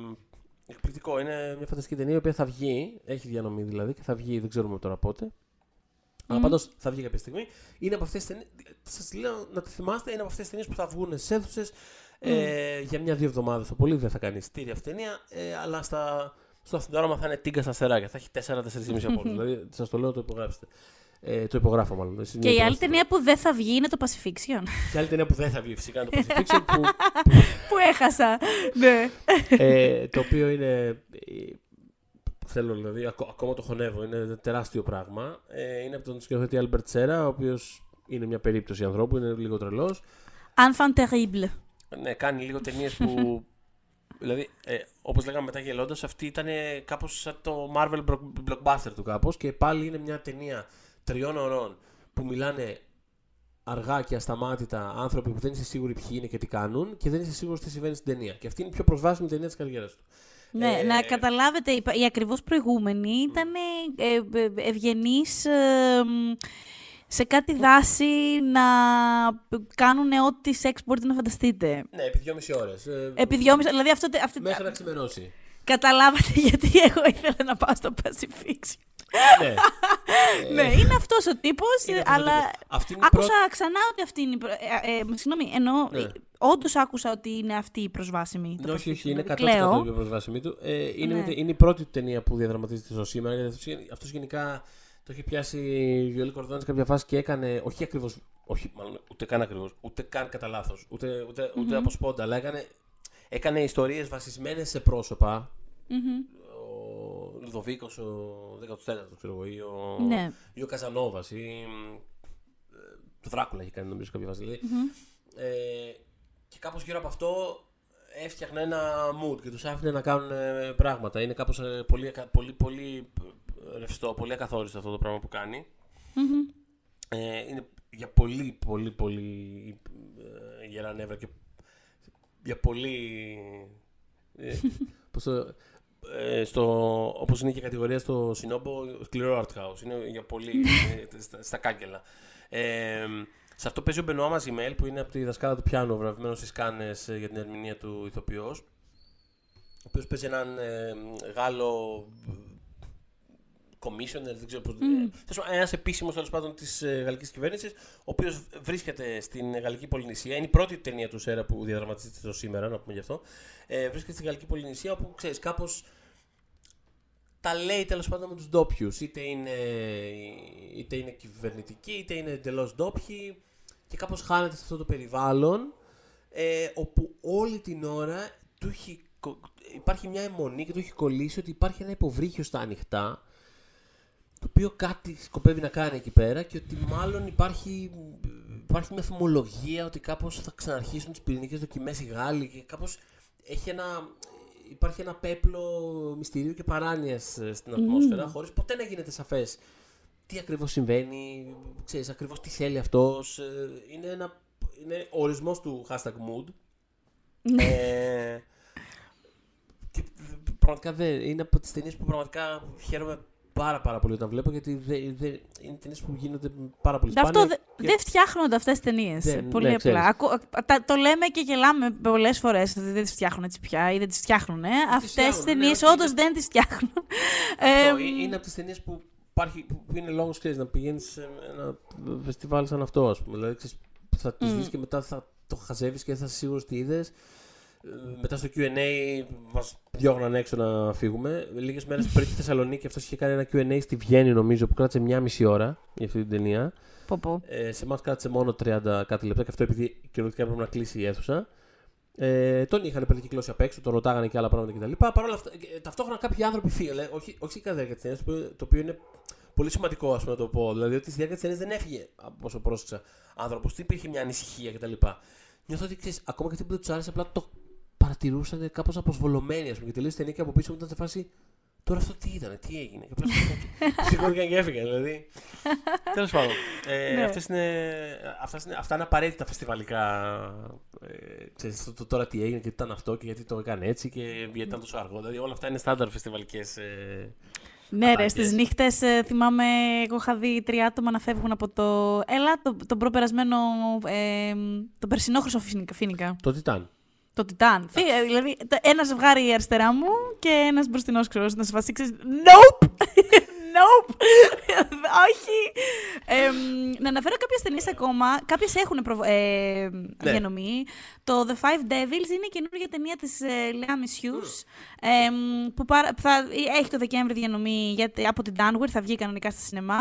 Εκπληκτικό. Είναι μια φανταστική ταινία η οποία θα βγει. Έχει διανομή δηλαδή και θα βγει, δεν ξέρουμε τώρα πότε. Mm. Αλλά πάντως θα βγει κάποια στιγμή. Είναι από αυτές τις ταινίε. Σας λέω να τη θυμάστε, είναι από αυτές τις ταινίες που θα βγουν σε αίθουσες ε, για μια-δύο εβδομάδες. Το πολύ δεν θα κάνει στήρια αυτή ταινία. Ε, αλλά στα, στο αυτοκίνητο θα είναι τίγκα στα στεράκια. Θα έχει 4-4,5 από Δηλαδή σας το λέω, το υπογράψετε. Ε, το υπογράφω μάλλον. Και η άλλη ταινία που δεν θα βγει είναι το Pacifiction. Και η άλλη ταινία που δεν θα βγει φυσικά είναι το Pacifiction. που, που έχασα. Ναι. Ε, το οποίο είναι. Θέλω δηλαδή, ακόμα το χωνεύω. Είναι τεράστιο πράγμα. Ε, είναι από τον σκηνοθέτη Albert Σέρα, ο οποίος είναι μια περίπτωση ανθρώπου, είναι λίγο τρελός. Enfant terrible. Ναι, κάνει λίγο ταινίες που. Δηλαδή, ε, όπως λέγαμε μετά γελώντας, αυτή ήταν κάπως σαν το Marvel blockbuster του κάπως και πάλι είναι μια ταινία τριών ωρών που μιλάνε αργά και ασταμάτητα άνθρωποι που δεν είσαι σίγουροι ποιοι είναι και τι κάνουν και δεν είσαι σίγουρος τι συμβαίνει στην ταινία. Και αυτή είναι η πιο προσβάσιμη ταινία της καριέρας του. Ναι, Ε, να καταλάβετε, η, η ακριβώς προηγούμενη ήταν ε, ε, ευγενείς ε, μ, σε κάτι δάση να κάνουν ό,τι σεξ μπορείτε να φανταστείτε. Ναι, επί δυόμιση ώρες. Επί δυόμιση, δηλαδή αυτό, αυτή, Μέχρι να ξημερώσει. Καταλάβατε γιατί εγώ ήθελα να πάω στο Pacific. ναι. ναι, είναι αυτός ο τύπος, είναι αυτός ο αλλά τύπος. Αυτή είναι η άκουσα πρώτη- ξανά ότι αυτή είναι η προ... ε, ε, ε, συγγνώμη, εννοώ, Ναι. όντως άκουσα ότι είναι αυτή η προσβάσιμη. το Ναι, όχι, Pacific, όχι, είναι 100% δηλαδή, κλαίω. η πιο προσβάσιμη του. Ε, είναι, Ναι. είναι η πρώτη του ταινία που διαδραματίζεται στο σήμερα. Γιατί αυτός γενικά το έχει πιάσει η Βιολή Κορδόνης σε κάποια φάση και έκανε. Όχι ακριβώς. Όχι, μάλλον ούτε καν ακριβώς. Ούτε καν κατά λάθος. Ούτε, ούτε, ούτε από σπόντα. Αλλά έκανε, έκανε ιστορίες βασισμένες σε πρόσωπα. Μμμ. Ο Λουδοβίκος, ο 14ο, ξέρω εγώ, ή ο, Ναι. ή ο Καζανόβας. Ή. ε, Το Δράκουλα έχει κάνει νομίζω σε κάποια φάση. Δηλαδή. Ε, και κάπως γύρω από αυτό έφτιαχνε ένα mood και τους άφηνε να κάνουν ε, πράγματα. Είναι κάπως ε, πολύ, ακα- πολύ, πολύ ε, ρευστό, πολύ ακαθόριστο αυτό το πράγμα που κάνει. Μμμ. Ε, είναι για πολύ, πολύ, πολύ ε, γερά νεύρα και για πολύ... Ε, πώς το, ε, στο, όπως είναι και η κατηγορία στο Σινόμπο, σκληρό art house. Είναι για πολύ ε, στα, στα κάγκελα. Ε, σε αυτό παίζει ο Μπενουά Μαζιμέλ που είναι από τη δασκάλα του πιάνου, βραβευμένος στις Κάνε για την ερμηνεία του ηθοποιός. Ο οποίος παίζει έναν ε, Γάλλο commissioner, δεν ξέρω πώ. Mm. Ένας επίσημος τέλος πάντων της ε, γαλλικής κυβέρνησης, ο οποίος βρίσκεται στην γαλλική Πολυνησία. Είναι η πρώτη ταινία του Σέρα που διαδραματίζεται το σήμερα, να πούμε γι' αυτό. Ε, βρίσκεται στην γαλλική Πολυνησία, όπου ξέρεις, κάπως τα λέει τέλος πάντων με τους ντόπιους. Είτε είναι, είτε είναι κυβερνητικοί, είτε είναι εντελώς ντόπιοι. Και κάπως χάνεται σε αυτό το περιβάλλον. Ε, όπου όλη την ώρα του έχει, κο- υπάρχει μια αιμονή και του έχει κολλήσει ότι υπάρχει ένα υποβρύχιο στα ανοιχτά το οποίο κάτι σκοπεύει να κάνει εκεί πέρα και ότι μάλλον υπάρχει, υπάρχει μια θυμολογία ότι κάπως θα ξαναρχίσουν τις πυρηνικές δοκιμές οι Γάλλοι και κάπως έχει ένα, υπάρχει ένα πέπλο μυστηρίου και παράνοιας ε, στην ατμόσφαιρα χωρίς ποτέ να γίνεται σαφές τι ακριβώς συμβαίνει, ξέρεις ακριβώς τι θέλει αυτός. ε, Είναι, ένα, είναι ο ορισμός του hashtag mood. ε, και πραγματικά δεν, είναι από τις ταινίες που πραγματικά χαίρομαι πάρα πάρα πολύ όταν βλέπω γιατί δεν, δεν, είναι ταινίες που γίνονται πάρα πολύ σπάνια. Αυτό δε- και- δεν φτιάχνονται αυτές τις ταινίες. Δεν- Πολύ ναι, απλά. ξέρεις. Ακού- τα- το λέμε και γελάμε πολλές φορές ότι δεν τις φτιάχνουν έτσι πια ή δεν τις φτιάχνουν. Αυτές τις φτιάχνουν, ναι, ταινίες όχι, όντως είναι- δεν τις φτιάχνουν. Αυτό Ε, ε, είναι από τις ταινίες που, υπάρχει, που είναι λόγος ξέρεις, να πηγαίνεις σε ένα φεστιβάλ σαν αυτό ας πούμε. Δηλαδή ξέρεις, θα τις δεις και μετά θα το χαζεύεις και θα είσαι σίγουρος τι είδες. Ε, Μετά στο Q&A μας διώχναν έξω να φύγουμε. Λίγες μέρες πριν στη Θεσσαλονίκη αυτός είχε κάνει ένα Q&A στη Βιέννη νομίζω που κράτησε μια μισή ώρα για αυτή την ταινία. πω, πω. Ε, σε εμάς κράτησε μόνο 30 κάτι λεπτά και αυτό επειδή κυριολεκτικά έπρεπε να κλείσει η αίθουσα. Ε, τον είχαν περικυκλώσει απ' έξω, τον ρωτάγανε και άλλα πράγματα κτλ. Παρ' όλα αυτά, ε, ταυτόχρονα κάποιοι άνθρωποι φύγανε, όχι, όχι κατά τη διάρκεια της ταινίας, το οποίο είναι πολύ σημαντικό ας πούμε, να το πω. Δηλαδή ότι στη διάρκεια της ταινίας δεν έφυγε, από όσο πρόσεξα, άνθρωπος. Δεν υπήρχε μια ανησυχία κτλ. Νιώθω ότι ξέρεις, ακόμα και αυτοί που δεν τους άρεσε, απλά το παρατηρούσαν κάπως αποσβολωμένοι. Ας πούμε, και τελείωσε η ταινία και από πίσω μου ήταν σε φάση. Τώρα αυτό τι ήταν, τι έγινε. Και απλά σηκώθηκαν και έφυγαν. Δηλαδή. Τέλος πάντων. Ε, Ναι. αυτές είναι, αυτά, είναι, αυτά είναι απαραίτητα φεστιβαλικά. Ε, ξέρεις, το, το, τώρα τι έγινε και τι ήταν αυτό και γιατί το έκανε έτσι και γιατί ήταν τόσο αργό. Δηλαδή όλα αυτά είναι στάνταρ φεστιβαλικές. Ε, Ναι, ρε, Ατάκες. στις νύχτες θυμάμαι, εγώ είχα δει τρία άτομα να φεύγουν από το. Έλα, το, τον προπερασμένο. Ε, τον περσινό χρυσοφίνικα. το Τιτάν. Το Τιτάν. Φύ- ε, Δηλαδή, το- ένας ζευγάρι αριστερά μου και ένας μπροστινός ξέρω να σε βασίξει. Nope! Nope! Όχι! Εμ, να αναφέρω κάποιες ταινίες ακόμα. Κάποιες έχουν προβ... ε, Ναι. διανομή. Το The Five Devils είναι η καινούργια ταινία της ε, Lea Missius. εμ, που παρα- θα, έχει το Δεκέμβρη διανομή γιατί, από την Danware, θα βγει κανονικά στα σινεμά.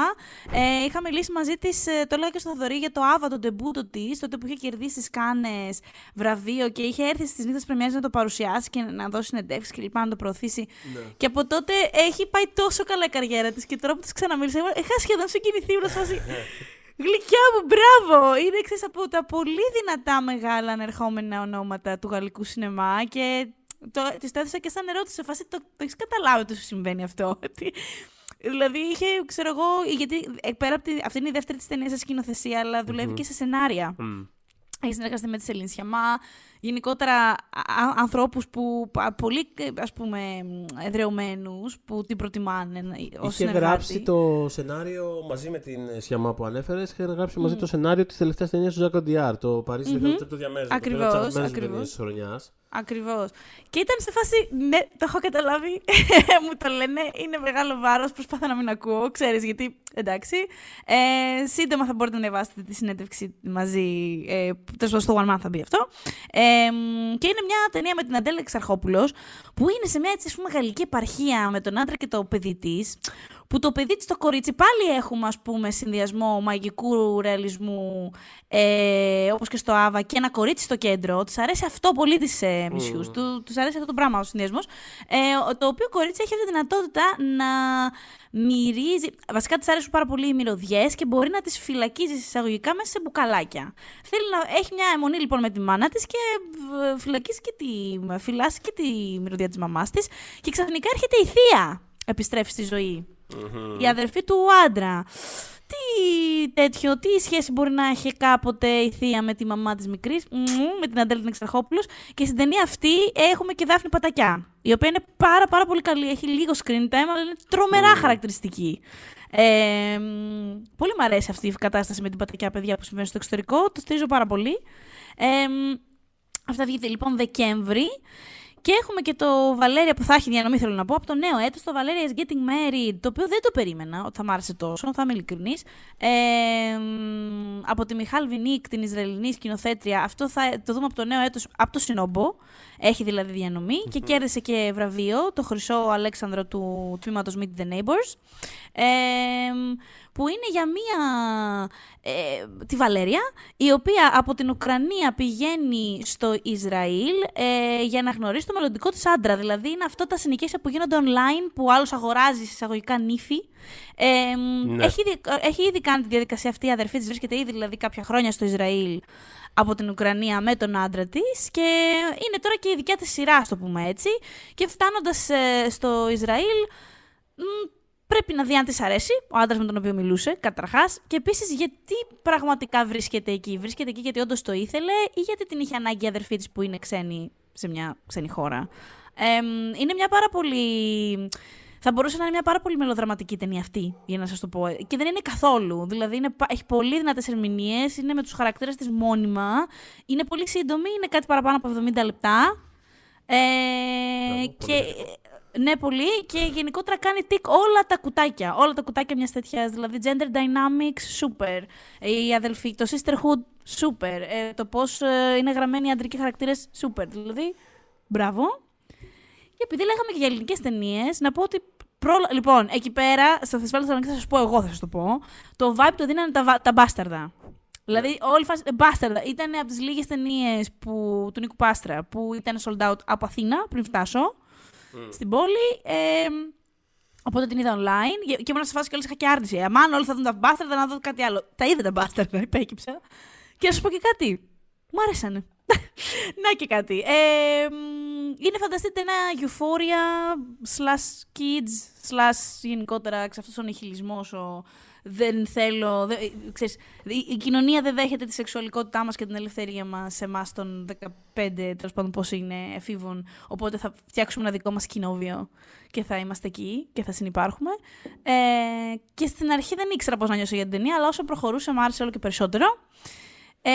Ε, είχα μιλήσει μαζί της, το έλεγα και στο Θοδωρή, για το Ava, το ντεμπούτο της, τότε που είχε κερδίσει τι Κάνες βραβείο και είχε έρθει στις νύχτες πρεμιέρας να το παρουσιάσει και να δώσει συνεντεύξεις και λοιπά, να το προωθήσει. Και από τότε έχει πάει τόσο καλά η καριέρα της και τώρα που τη ξαναμίλησα, εγώ είχα σχεδόν συγκινηθεί ήμουν σε φάση, Γλυκιά μου, μπράβο! Είναι ξέρεις, από τα πολύ δυνατά μεγάλα ανερχόμενα ονόματα του γαλλικού σινεμά και το, της το έθεσα και σαν ερώτηση σε φάση, το, το έχεις καταλάβει ότι σου συμβαίνει αυτό. ότι Δηλαδή είχε, ξέρω εγώ, γιατί ε, πέρα από τη, αυτή είναι η δεύτερη της ταινίας σε σκηνοθεσία, αλλά δουλεύει και σε σενάρια. Μμ. Έχεις συνεργαστεί με τη Σελήνη Σιαμά, γενικότερα α- α- ανθρώπους που α, πολύ ας πούμε εδρεωμένους που την προτιμάνε ως Είχε γράψει το σενάριο μαζί με την Σιαμά που ανέφερες. Είχε γράψει μαζί το σενάριο της τελευταίας ταινίας του Ζακ Οντιάρ, το Παρίσι Μμμ. mm-hmm. το διαμέρισμα. Ακριβώς, τη ακριβώς. χρονιάς. Ακριβώς. Και ήταν σε φάση, ναι, το έχω καταλάβει, μου το λένε, είναι μεγάλο βάρος, προσπάθω να μην ακούω, ξέρεις, γιατί, εντάξει. Ε, σύντομα θα μπορείτε να διαβάσετε τη συνέντευξη μαζί, ε, τέλος πάντων, στο One Man θα μπει αυτό. Ε, μ, και είναι μια ταινία με την Αντέλα Εξαρχόπουλος, που είναι σε μια έτσι, ας πούμε, γαλλική επαρχία με τον άντρα και το παιδί της, που το παιδί της το κορίτσι πάλι έχουμε ας πούμε συνδυασμό μαγικού ρεαλισμού ε, όπως και στο Άβα και ένα κορίτσι στο κέντρο. Της αρέσει αυτό πολύ της ε, μισιούς, του, τους αρέσει αυτό το πράγμα ο συνδυασμός. Ε, ο- το οποίο κορίτσι έχει αυτή τη δυνατότητα να μυρίζει, βασικά της αρέσουν πάρα πολύ οι μυρωδιές και μπορεί να τις φυλακίζει εισαγωγικά μέσα σε μπουκαλάκια. Θέλει να έχει μια αιμονή λοιπόν με τη μάνα της και ε, φυλακίζει και τη, φυλάσσει και τη μυρωδιά της μαμάς της και ξαφνικά έρχεται η θεία επιστρέφει στη ζωή. Η αδερφή του άντρα. Τι τέτοιο, τι σχέση μπορεί να έχει κάποτε η θεία με τη μαμά της μικρής, μμμ, με την Αντέλη την Εξαρχόπουλος. Και στην ταινία αυτή έχουμε και Δάφνη Πατακιά, η οποία είναι πάρα πάρα πολύ καλή. Έχει λίγο screen time, αλλά είναι τρομερά χαρακτηριστική. Ε, μ, πολύ μου αρέσει αυτή η κατάσταση με την Πατακιά, παιδιά, που συμβαίνει στο εξωτερικό. Το στηρίζω πάρα πολύ. Ε, μ, Αυτά βγήκε λοιπόν Δεκέμβρη. Και έχουμε και το Βαλέρια που θα έχει διανομή, θέλω να πω, από το νέο έτος, το Valeria's Getting Married, το οποίο δεν το περίμενα ότι θα μ' άρεσε τόσο, θα είμαι ειλικρινής. Ε, μ, από τη Μιχάλ Βινίκ, την Ισραηλινή σκηνοθέτρια, αυτό θα το δούμε από το νέο έτος, από το Σινομπό, έχει δηλαδή διανομή και κέρδισε και βραβείο, το Χρυσό Αλέξανδρο του τμήματος Meet the Neighbors, ε, μ, που είναι για μία, ε, τη Βαλέρια, η οποία από την Ουκρανία πηγαίνει στο Ισραήλ ε, για να γνωρίσει το μελλοντικό της άντρα. Δηλαδή είναι αυτό τα συνοικέσια που γίνονται online, που ο άλλος αγοράζει εισαγωγικά νύφη. Ε, μ, Ναι. έχει, ήδη, έχει ήδη κάνει τη διαδικασία αυτή, η αδερφή της βρίσκεται ήδη δηλαδή κάποια χρόνια στο Ισραήλ από την Ουκρανία με τον άντρα της και είναι τώρα και η δικιά της σειρά, ας το πούμε έτσι. Και φτάνοντας ε, στο Ισραήλ, μ, πρέπει να δει αν της αρέσει, ο άντρας με τον οποίο μιλούσε, καταρχάς. Και επίσης γιατί πραγματικά βρίσκεται εκεί. Βρίσκεται εκεί γιατί όντως το ήθελε ή γιατί την είχε ανάγκη η αδερφή της που είναι ξένη σε μια ξένη χώρα. Ε, μ, είναι μια πάρα πολύ... Θα μπορούσε να είναι μια πάρα πολύ μελοδραματική ταινία αυτή, για να σας το πω. Και δεν είναι καθόλου. Δηλαδή είναι, πα- έχει πολύ δυνατές ερμηνείες, είναι με τους χαρακτήρες της μόνιμα. Είναι πολύ σύντομη, είναι κάτι παραπάνω από 70 λεπτά. Ε, Μπράβο, και, πολύ. Ναι, πολύ. Και γενικότερα κάνει τικ όλα τα κουτάκια. Όλα τα κουτάκια μιας τέτοιας. Δηλαδή, gender dynamics, super. Η αδελφή, το sisterhood, super. Ε, το πώς είναι γραμμένοι οι αντρικοί χαρακτήρες, super. Δηλαδή, μπράβο. Και επειδή λέγαμε και για ελληνικές ταινίες, να πω ότι. Πρόλα... Λοιπόν, εκεί πέρα, στο φεστιβάλ Θεσσαλονίκης θα σας πω εγώ, θα σας το πω. Το vibe το δίνανε τα, βα- τα μπάσταρδα. Δηλαδή, όλη η φάση. ε, Μπάσταρδα. Ήταν από τις λίγες ταινίες που... του Νίκου Πάστρα που ήταν sold out από Αθήνα πριν φτάσω στην πόλη. Ε, οπότε την είδα online και- και ήμουν σε φάση και όλες είχα και άρνηση. Αμάν, όλοι θα δουν τα μπάσταρδα να δω κάτι άλλο. Τα είδα τα μπάσταρδα, υπέκυψα. Και να σα πω και κάτι. Μου άρεσανε. Να και κάτι. Ε, μ, είναι φανταστείτε ένα euphoria slash kids slash γενικότερα ξ' αυτός ο νihilισμός, ο δεν θέλω, δεν, ξέρεις, η, η κοινωνία δεν δέχεται τη σεξουαλικότητά μας και την ελευθερία μας σε εμάς των 15, τέλος πάντων πώς είναι, εφήβων, οπότε θα φτιάξουμε ένα δικό μας κοινόβιο και θα είμαστε εκεί και θα συνεπάρχουμε. Ε, και στην αρχή δεν ήξερα πώς να νιώσω για την ταινία, αλλά όσο προχωρούσε μου άρεσε όλο και περισσότερο. Ε,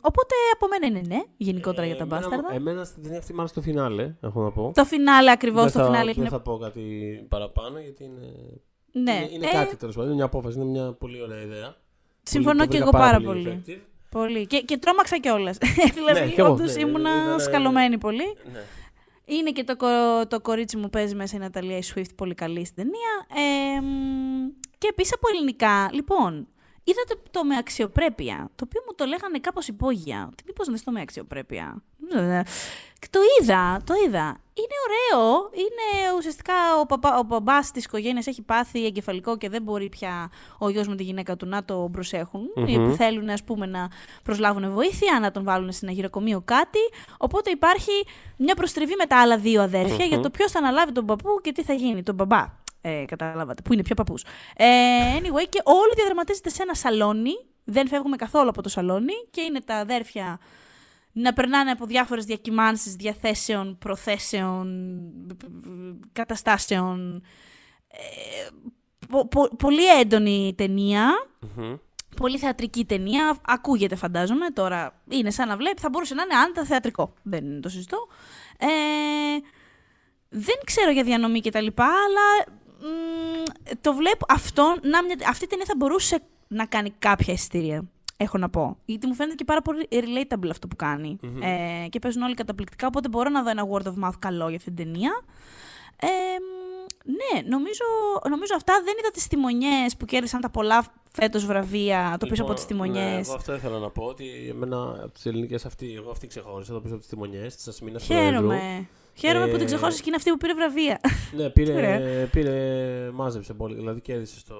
οπότε από μένα είναι ναι, γενικότερα για τα εμένα- μπάσταρδα. Εμένα στην ταινία αυτή μου άρεσε το φινάλε, έχω να πω. Το φινάλε ακριβώς, δεν το θα, φινάλε δεν είναι... θα πω κάτι παραπάνω γιατί είναι. Ναι, είναι, είναι ε, κάτι τέλος πάντων. Είναι μια απόφαση, είναι μια πολύ ωραία ιδέα. συμφωνώ Πολύ- και το εγώ βρήκα πάρα πολύ πολύ. effective. Πολύ. Και, και τρόμαξα κιόλας. δηλαδή, Ναι, κι εγώ, όντως ναι, ήμουνα ήταν- σκαλωμένη πολύ. Ναι. Είναι και το, κο- το κορίτσι μου παίζει μέσα η Ναταλία η Swift πολύ καλή στην ταινία. Ε, μ, και επίσης από ελληνικά. Λοιπόν, είδατε το με αξιοπρέπεια, το οποίο μου το λέγανε κάπως υπόγεια. Τι μήπως να δεις το με αξιοπρέπεια. Και το είδα, το είδα. Είναι ωραίο. Είναι ουσιαστικά ο, παπά, ο μπαμπάς της οικογένειας έχει πάθει εγκεφαλικό και δεν μπορεί πια ο γιος με τη γυναίκα του να το προσέχουν. Μμμ. Που θέλουν ας πούμε να προσλάβουν βοήθεια, να τον βάλουν σε ένα γυροκομείο κάτι. Οπότε υπάρχει μια προστριβή με τα άλλα δύο αδέρφια για το ποιος θα αναλάβει τον παππού και τι θα γίνει, τον μπαμπά. Ε, καταλάβατε. Που είναι πιο παππούς. Ε, anyway, και όλο διαδραματίζεται σε ένα σαλόνι. Δεν φεύγουμε καθόλου από το σαλόνι και είναι τα αδέρφια να περνάνε από διάφορες διακυμάνσεις διαθέσεων, προθέσεων, καταστάσεων. Ε, πολύ έντονη Πολύ θεατρική ταινία. Ακούγεται, φαντάζομαι. Τώρα είναι σαν να βλέπει. Θα μπορούσε να είναι άντα θεατρικό. Δεν το συζητώ. Ε, δεν ξέρω για διανομή και τα λοιπά, αλλά το βλέπω. Αυτό, να, μια, αυτή η ταινία θα μπορούσε να κάνει κάποια εισιτήρια έχω να πω. Γιατί μου φαίνεται και πάρα πολύ relatable αυτό που κανει Ε, και παίζουν όλοι καταπληκτικά, οπότε μπορώ να δω ένα word of mouth καλό για αυτήν την ταινία. Ε, ναι, νομίζω, νομίζω αυτά δεν είδα τις τιμονιές που κέρδισαν τα πολλά φέτος βραβεία το πίσω από τις τιμονιές. Ναι, εγώ αυτό ήθελα να πω. Ότι εμένα από τις ελληνικές αυτή, εγώ αυτή ξεχώρισα το πίσω από τις τιμονιές τη Ασμίνα Χαίρομαι. Χαίρομαι ε, που την ξεχώρισε και είναι αυτή που πήρε βραβεία. Ναι, πήρε, πήρε, μάζεψε πολύ. Δηλαδή κέρδισε στο,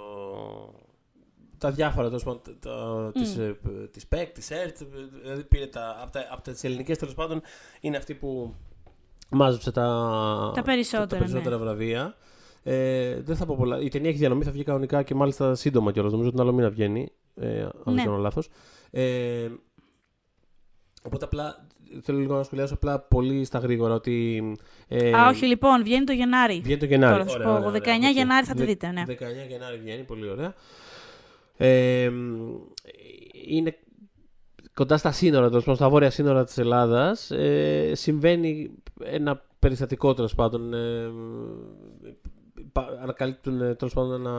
τα διάφορα τέλος πάντων mm. της, ε, της ΠΕΚ, της ΕΡΤ, δηλαδή πήρε τα, από, τα, από τις ελληνικές τέλος πάντων είναι αυτή που μάζεψε τα, τα περισσότερα, τα, περισσότερα ναι. βραβεία. Ε, δεν θα πω πολλά. Η ταινία έχει διανομή, θα βγει κανονικά και μάλιστα σύντομα κιόλας. Νομίζω ότι την άλλο μήνα βγαίνει. Ε, αν δεν ναι. κάνω λάθος. Ε, οπότε απλά θέλω λίγο να σχολιάσω απλά πολύ στα γρήγορα ότι. Ε, Α, όχι, λοιπόν, βγαίνει το Γενάρη. Βγαίνει το Γενάρη. Τώρα, ωραία, 19 Γενάρη θα τη δείτε. Ναι. 19 Γενάρη βγαίνει, πολύ ωραία. Ε, είναι κοντά στα σύνορα, τόσο, στα βόρεια σύνορα της Ελλάδας. Ε, συμβαίνει ένα περιστατικό, τέλος πάντων. Ε, ανακαλύπτουν τέλος πάντων ένα,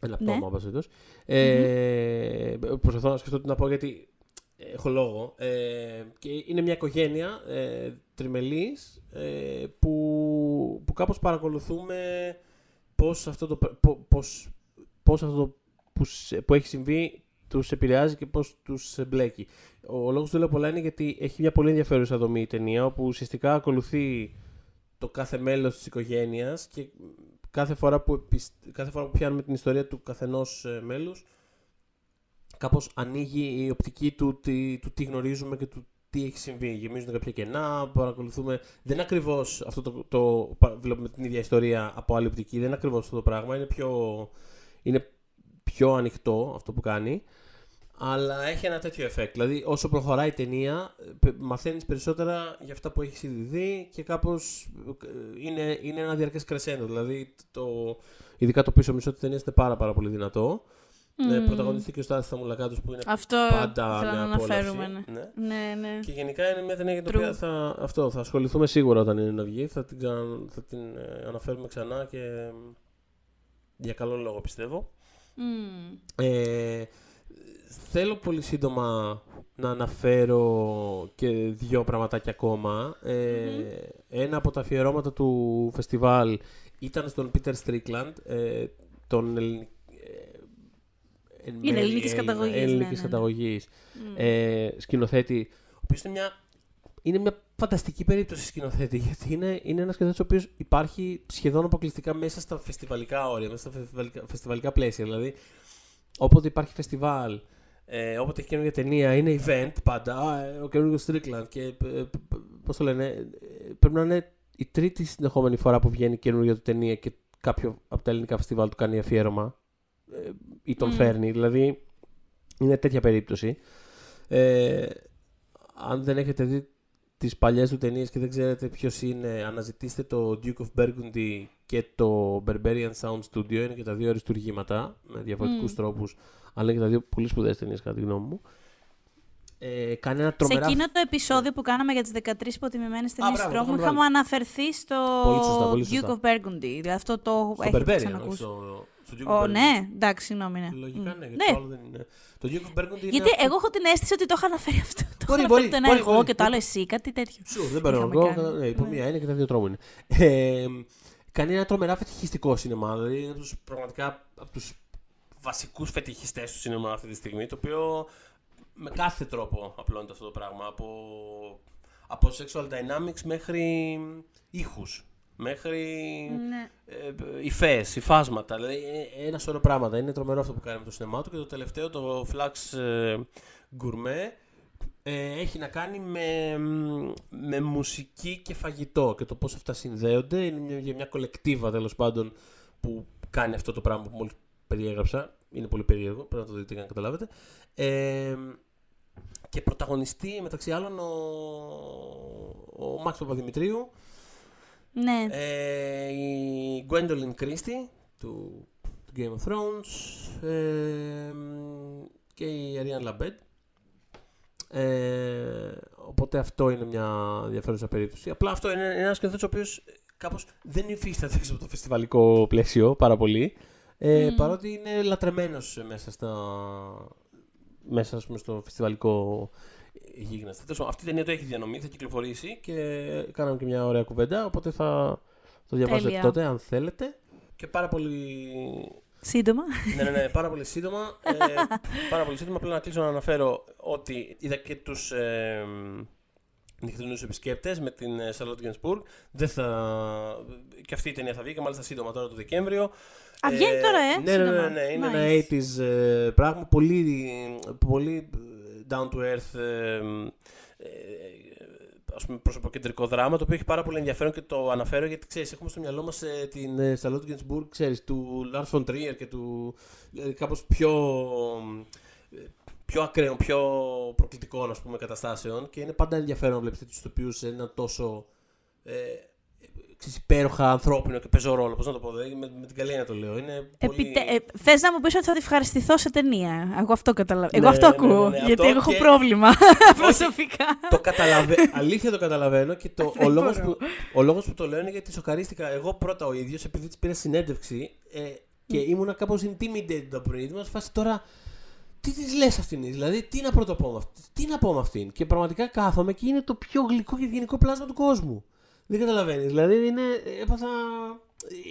ένα ναι. πτώμα, mm-hmm. ε, Προσπαθώ να σκεφτώ τι να πω γιατί έχω λόγο. Ε, και είναι μια οικογένεια ε, τριμελής ε, που, που κάπως παρακολουθούμε πώς αυτό το, πώς, πώς αυτό που, που έχει συμβεί τους επηρεάζει και πώς τους μπλέκει. Ο λόγος του λέω πολλά είναι γιατί έχει μια πολύ ενδιαφέρουσα δομή η ταινία, όπου ουσιαστικά ακολουθεί το κάθε μέλος της οικογένειας και κάθε φορά, που, κάθε φορά που πιάνουμε την ιστορία του καθενός ε, μέλου, κάπως ανοίγει η οπτική του, του, του τι γνωρίζουμε και του τι έχει συμβεί. Γεμίζουν κάποια κενά, παρακολουθούμε. Δεν είναι ακριβώς αυτό το, το, το. Βλέπουμε την ίδια ιστορία από άλλη οπτική. Δεν είναι ακριβώς αυτό το πράγμα. Είναι πιο είναι πιο ανοιχτό αυτό που κάνει, αλλά έχει ένα τέτοιο effect. Δηλαδή, όσο προχωράει η ταινία, μαθαίνεις περισσότερα για αυτά που έχεις ήδη δει και κάπως ε, είναι, είναι ένα διαρκές κρεσέντο. Δηλαδή, το, ειδικά το πίσω μισό της ταινίας είναι πάρα, πάρα πολύ δυνατό. Mm. Ε, πρωταγωνιστή και ο Στάθη Θαμουλακάτος που είναι αυτό πάντα μια αναφέρουμε, ναι. Ναι. ναι. ναι. Και γενικά είναι μια ταινία για την οποία θα, αυτό, θα ασχοληθούμε σίγουρα όταν είναι να βγει. Θα την, θα την ε, αναφέρουμε ξανά και για καλό λόγο πιστεύω. Mm. Ε, θέλω πολύ σύντομα να αναφέρω και δύο πραγματάκια ακόμα. Ε, Ένα από τα αφιερώματα του φεστιβάλ ήταν στον Πίτερ Στρίκλαντ, ε, τον Ελλην... Είναι ελληνικής καταγωγής. Ελληνικής ναι, ναι, ναι. Ε, σκηνοθέτη, ο οποίος είναι μια είναι μια φανταστική περίπτωση σκηνοθέτη, γιατί είναι, είναι ένας σκηνοθέτης ο οποίος υπάρχει σχεδόν αποκλειστικά μέσα στα φεστιβαλικά όρια, μέσα στα φεστιβαλικά, φεστιβαλικά πλαίσια. Δηλαδή, όποτε υπάρχει φεστιβάλ, ε, όποτε έχει καινούργια ταινία, είναι event πάντα. Ε, ο καινούργιος Strickland και. Ε, Πώς το λένε, ε, πρέπει να είναι η τρίτη συνεχόμενη φορά που βγαίνει καινούργια του ταινία και κάποιο από τα ελληνικά φεστιβάλ του κάνει αφιέρωμα ε, ή τον mm. φέρνει. Δηλαδή, είναι τέτοια περίπτωση. Ε, αν δεν έχετε δει τις παλιές του ταινίες και δεν ξέρετε ποιος είναι, αναζητήστε το Duke of Burgundy και το Barbarian Sound Studio. Είναι και τα δύο αριστουργήματα με διαφορετικούς mm. τρόπους, αλλά είναι και τα δύο πολύ σπουδαίες ταινίες κατά τη γνώμη μου. Ε, κάνει ένα τρομερά... Σε εκείνο το επεισόδιο που κάναμε για τις 13 υποτιμημένες ταινίες του τρόμου, είχαμε αναφερθεί στο Duke of Burgundy. Δηλαδή αυτό το στο έχετε ξανακούσει. Oh, ναι, εντάξει, συγγνώμη. Ναι. Λογικά ναι, γιατί ναι. άλλο δεν είναι. Το Duke of Burgundy Γιατί εγώ έχω την αίσθηση ότι το είχα αναφέρει αυτό. Το μπορεί, μπορεί, το ένα μπορεί, εγώ μπορεί, και το άλλο εσύ, κάτι τέτοιο. Σure, δεν παίρνω εγώ. Ναι, υπό ναι. μία είναι και τα δύο τρόμου είναι. Ε, κάνει ένα τρομερά φετιχιστικό σινεμά. Δηλαδή είναι τους, πραγματικά από τους βασικούς φετιχιστές του σινεμά αυτή τη στιγμή. Το οποίο με κάθε τρόπο απλώνεται αυτό το πράγμα. Από, από sexual dynamics μέχρι ήχους μέχρι ναι. ε, υφές, υφάσματα. Δηλαδή ε, ένα σωρό πράγματα. Είναι τρομερό αυτό που κάνει με το σινεμά του. Και το τελευταίο, το Flux ε, Gourmet, ε, έχει να κάνει με, με μουσική και φαγητό και το πώς αυτά συνδέονται. Είναι μια, μια κολεκτίβα τέλος πάντων που κάνει αυτό το πράγμα που μόλις περιέγραψα. Είναι πολύ περίεργο, πρέπει να το δείτε για να καταλάβετε. Ε, και πρωταγωνιστεί μεταξύ άλλων ο, ο Μάξ Παπαδημητρίου, Ναι. ε, η Gwendolyn Christie του, του Game of Thrones ε, και η Ariane Labed. Ε, οπότε αυτό είναι μια ενδιαφέρουσα περίπτωση. Απλά αυτό είναι ένας σκηνοθέτης ο οποίος κάπως δεν υφίσταται έξω από το φεστιβαλικό πλαίσιο πάρα πολύ. Ε, Μμμ. Παρότι είναι λατρεμένος μέσα, στα, μέσα ας πούμε, στο φεστιβαλικό γίγνεσθε. Τέλος πάντων, Αυτή η ταινία το έχει διανομή, θα κυκλοφορήσει και κάναμε και μια ωραία κουβέντα. Οπότε θα το διαβάσετε Τέλεια. τότε αν θέλετε. Και πάρα πολύ Σύντομα. ναι, ναι, ναι, πάρα πολύ σύντομα. Ε, πάρα πολύ σύντομα. Απλά να κλείσω να αναφέρω ότι είδα και τους ε, νυχτερινού επισκέπτες με την ε, Charlotte Gainsbourg. Δεν θα... Και αυτή η ταινία θα βγει και μάλιστα σύντομα τώρα το Δεκέμβριο. Α, βγαίνει τώρα, ε, Ναι, ναι, ναι, σύντομα. ναι, είναι Nice. ένα 80s ε, πράγμα. Πολύ, πολύ down to earth. Ε, ε, ας πούμε προσωποκεντρικό δράμα το οποίο έχει πάρα πολύ ενδιαφέρον και το αναφέρω γιατί ξέρεις έχουμε στο μυαλό μας ε, την ε, Charlotte Gainsbourg ξέρεις του Lars von Trier και του ε, κάπως πιο ε, πιο ακραίων, πιο προκλητικών ας πούμε καταστάσεων και είναι πάντα ενδιαφέρον να βλέπεις τέτοιους ηθοποιούς σε ένα τόσο ε, ξέρεις, υπέροχα ανθρώπινο και πεζό ρόλο. Πώς να το πω, δηλαδή, με, με την καλή έννοια το λέω. Είναι πολύ... Επιτε... Ε, Θες να μου πεις ότι θα τη ευχαριστηθώ σε ταινία. Εγώ αυτό καταλαβαίνω. Ναι, εγώ αυτό ναι, ναι, ακούω. ναι, γιατί αυτό εγώ έχω και- πρόβλημα προσωπικά. το καταλαβαίνω. Αλήθεια το καταλαβαίνω και το, ο, Δεν λόγος μπορώ. που, ο λόγος που το λέω είναι γιατί σοκαρίστηκα εγώ πρώτα ο ίδιος επειδή της πήρα συνέντευξη ε, και ήμουνα κάπως intimidated το πρωί. Ήμουν σε φάση τώρα τι της λες αυτήν, δηλαδή τι να πρωτοπώ με αυτήν, τι να πω με αυτήν. Και πραγματικά κάθομαι και είναι το πιο γλυκό και ευγενικό πλάσμα του κόσμου. Δεν καταλαβαίνεις. Δηλαδή είναι, έπαθα.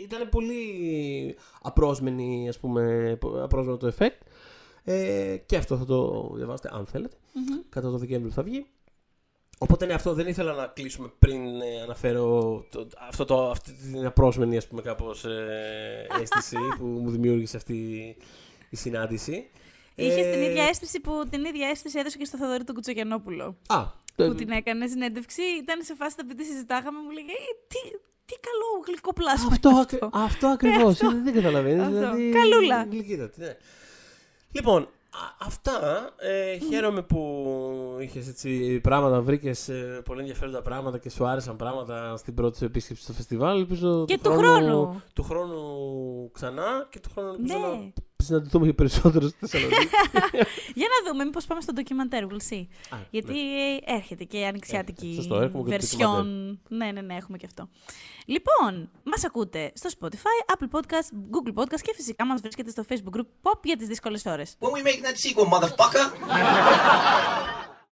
Ήταν πολύ απρόσμενη, ας πούμε, απρόσμενο το effect. Ε, και αυτό θα το διαβάσετε αν θέλετε. Μμμ. Κατά το Δεκέμβριο θα βγει. Οπότε ναι, αυτό δεν ήθελα να κλείσουμε πριν ε, αναφέρω το, αυτό το, αυτή την απρόσμενη ας πούμε κάπως ε, αίσθηση που μου δημιούργησε αυτή η συνάντηση. Είχες Ε, την ίδια αίσθηση που την ίδια αίσθηση έδωσε και στο Θοδωρή τον Κουτσογιανόπουλο. Α, Που την έκανες συνέντευξη, ήταν σε φάση τα παιδί συζητάγαμε, μου λέγε «Ε, τι, τι καλό γλυκό πλάσμα. αυτό, είναι ακρι- αυτό ακριβώς, αυτό. είναι, δεν καταλαβαίνεις. Αυτό. Δηλαδή, Καλούλα. γλυκύτατη, ναι. Λοιπόν, α- αυτά. Ε, χαίρομαι που είχες έτσι πράγματα, βρήκες ε, πολύ ενδιαφέροντα πράγματα και σου άρεσαν πράγματα στην πρώτη σου επίσκεψη στο φεστιβάλ. Ελπίζω Και του χρόνου. Του χρόνου ξανά και του χρόνου ελπίζω Ναι. να συναντηθούμε και περισσότερο στη Θεσσαλονίκη. Για να δούμε, μήπως πάμε στο ντοκιμαντέρ, we'll see. Α, Γιατί ναι. έρχεται και η ανοιξιάτικη Ε, σωστό, έχουμε και το version. Ναι, ναι, ναι, έχουμε και αυτό. Λοιπόν, μας ακούτε στο Spotify, Apple Podcast, Google Podcast και φυσικά μας βρίσκεται στο Facebook group Pop για τις δύσκολες ώρες. When we make that sequel, motherfucker!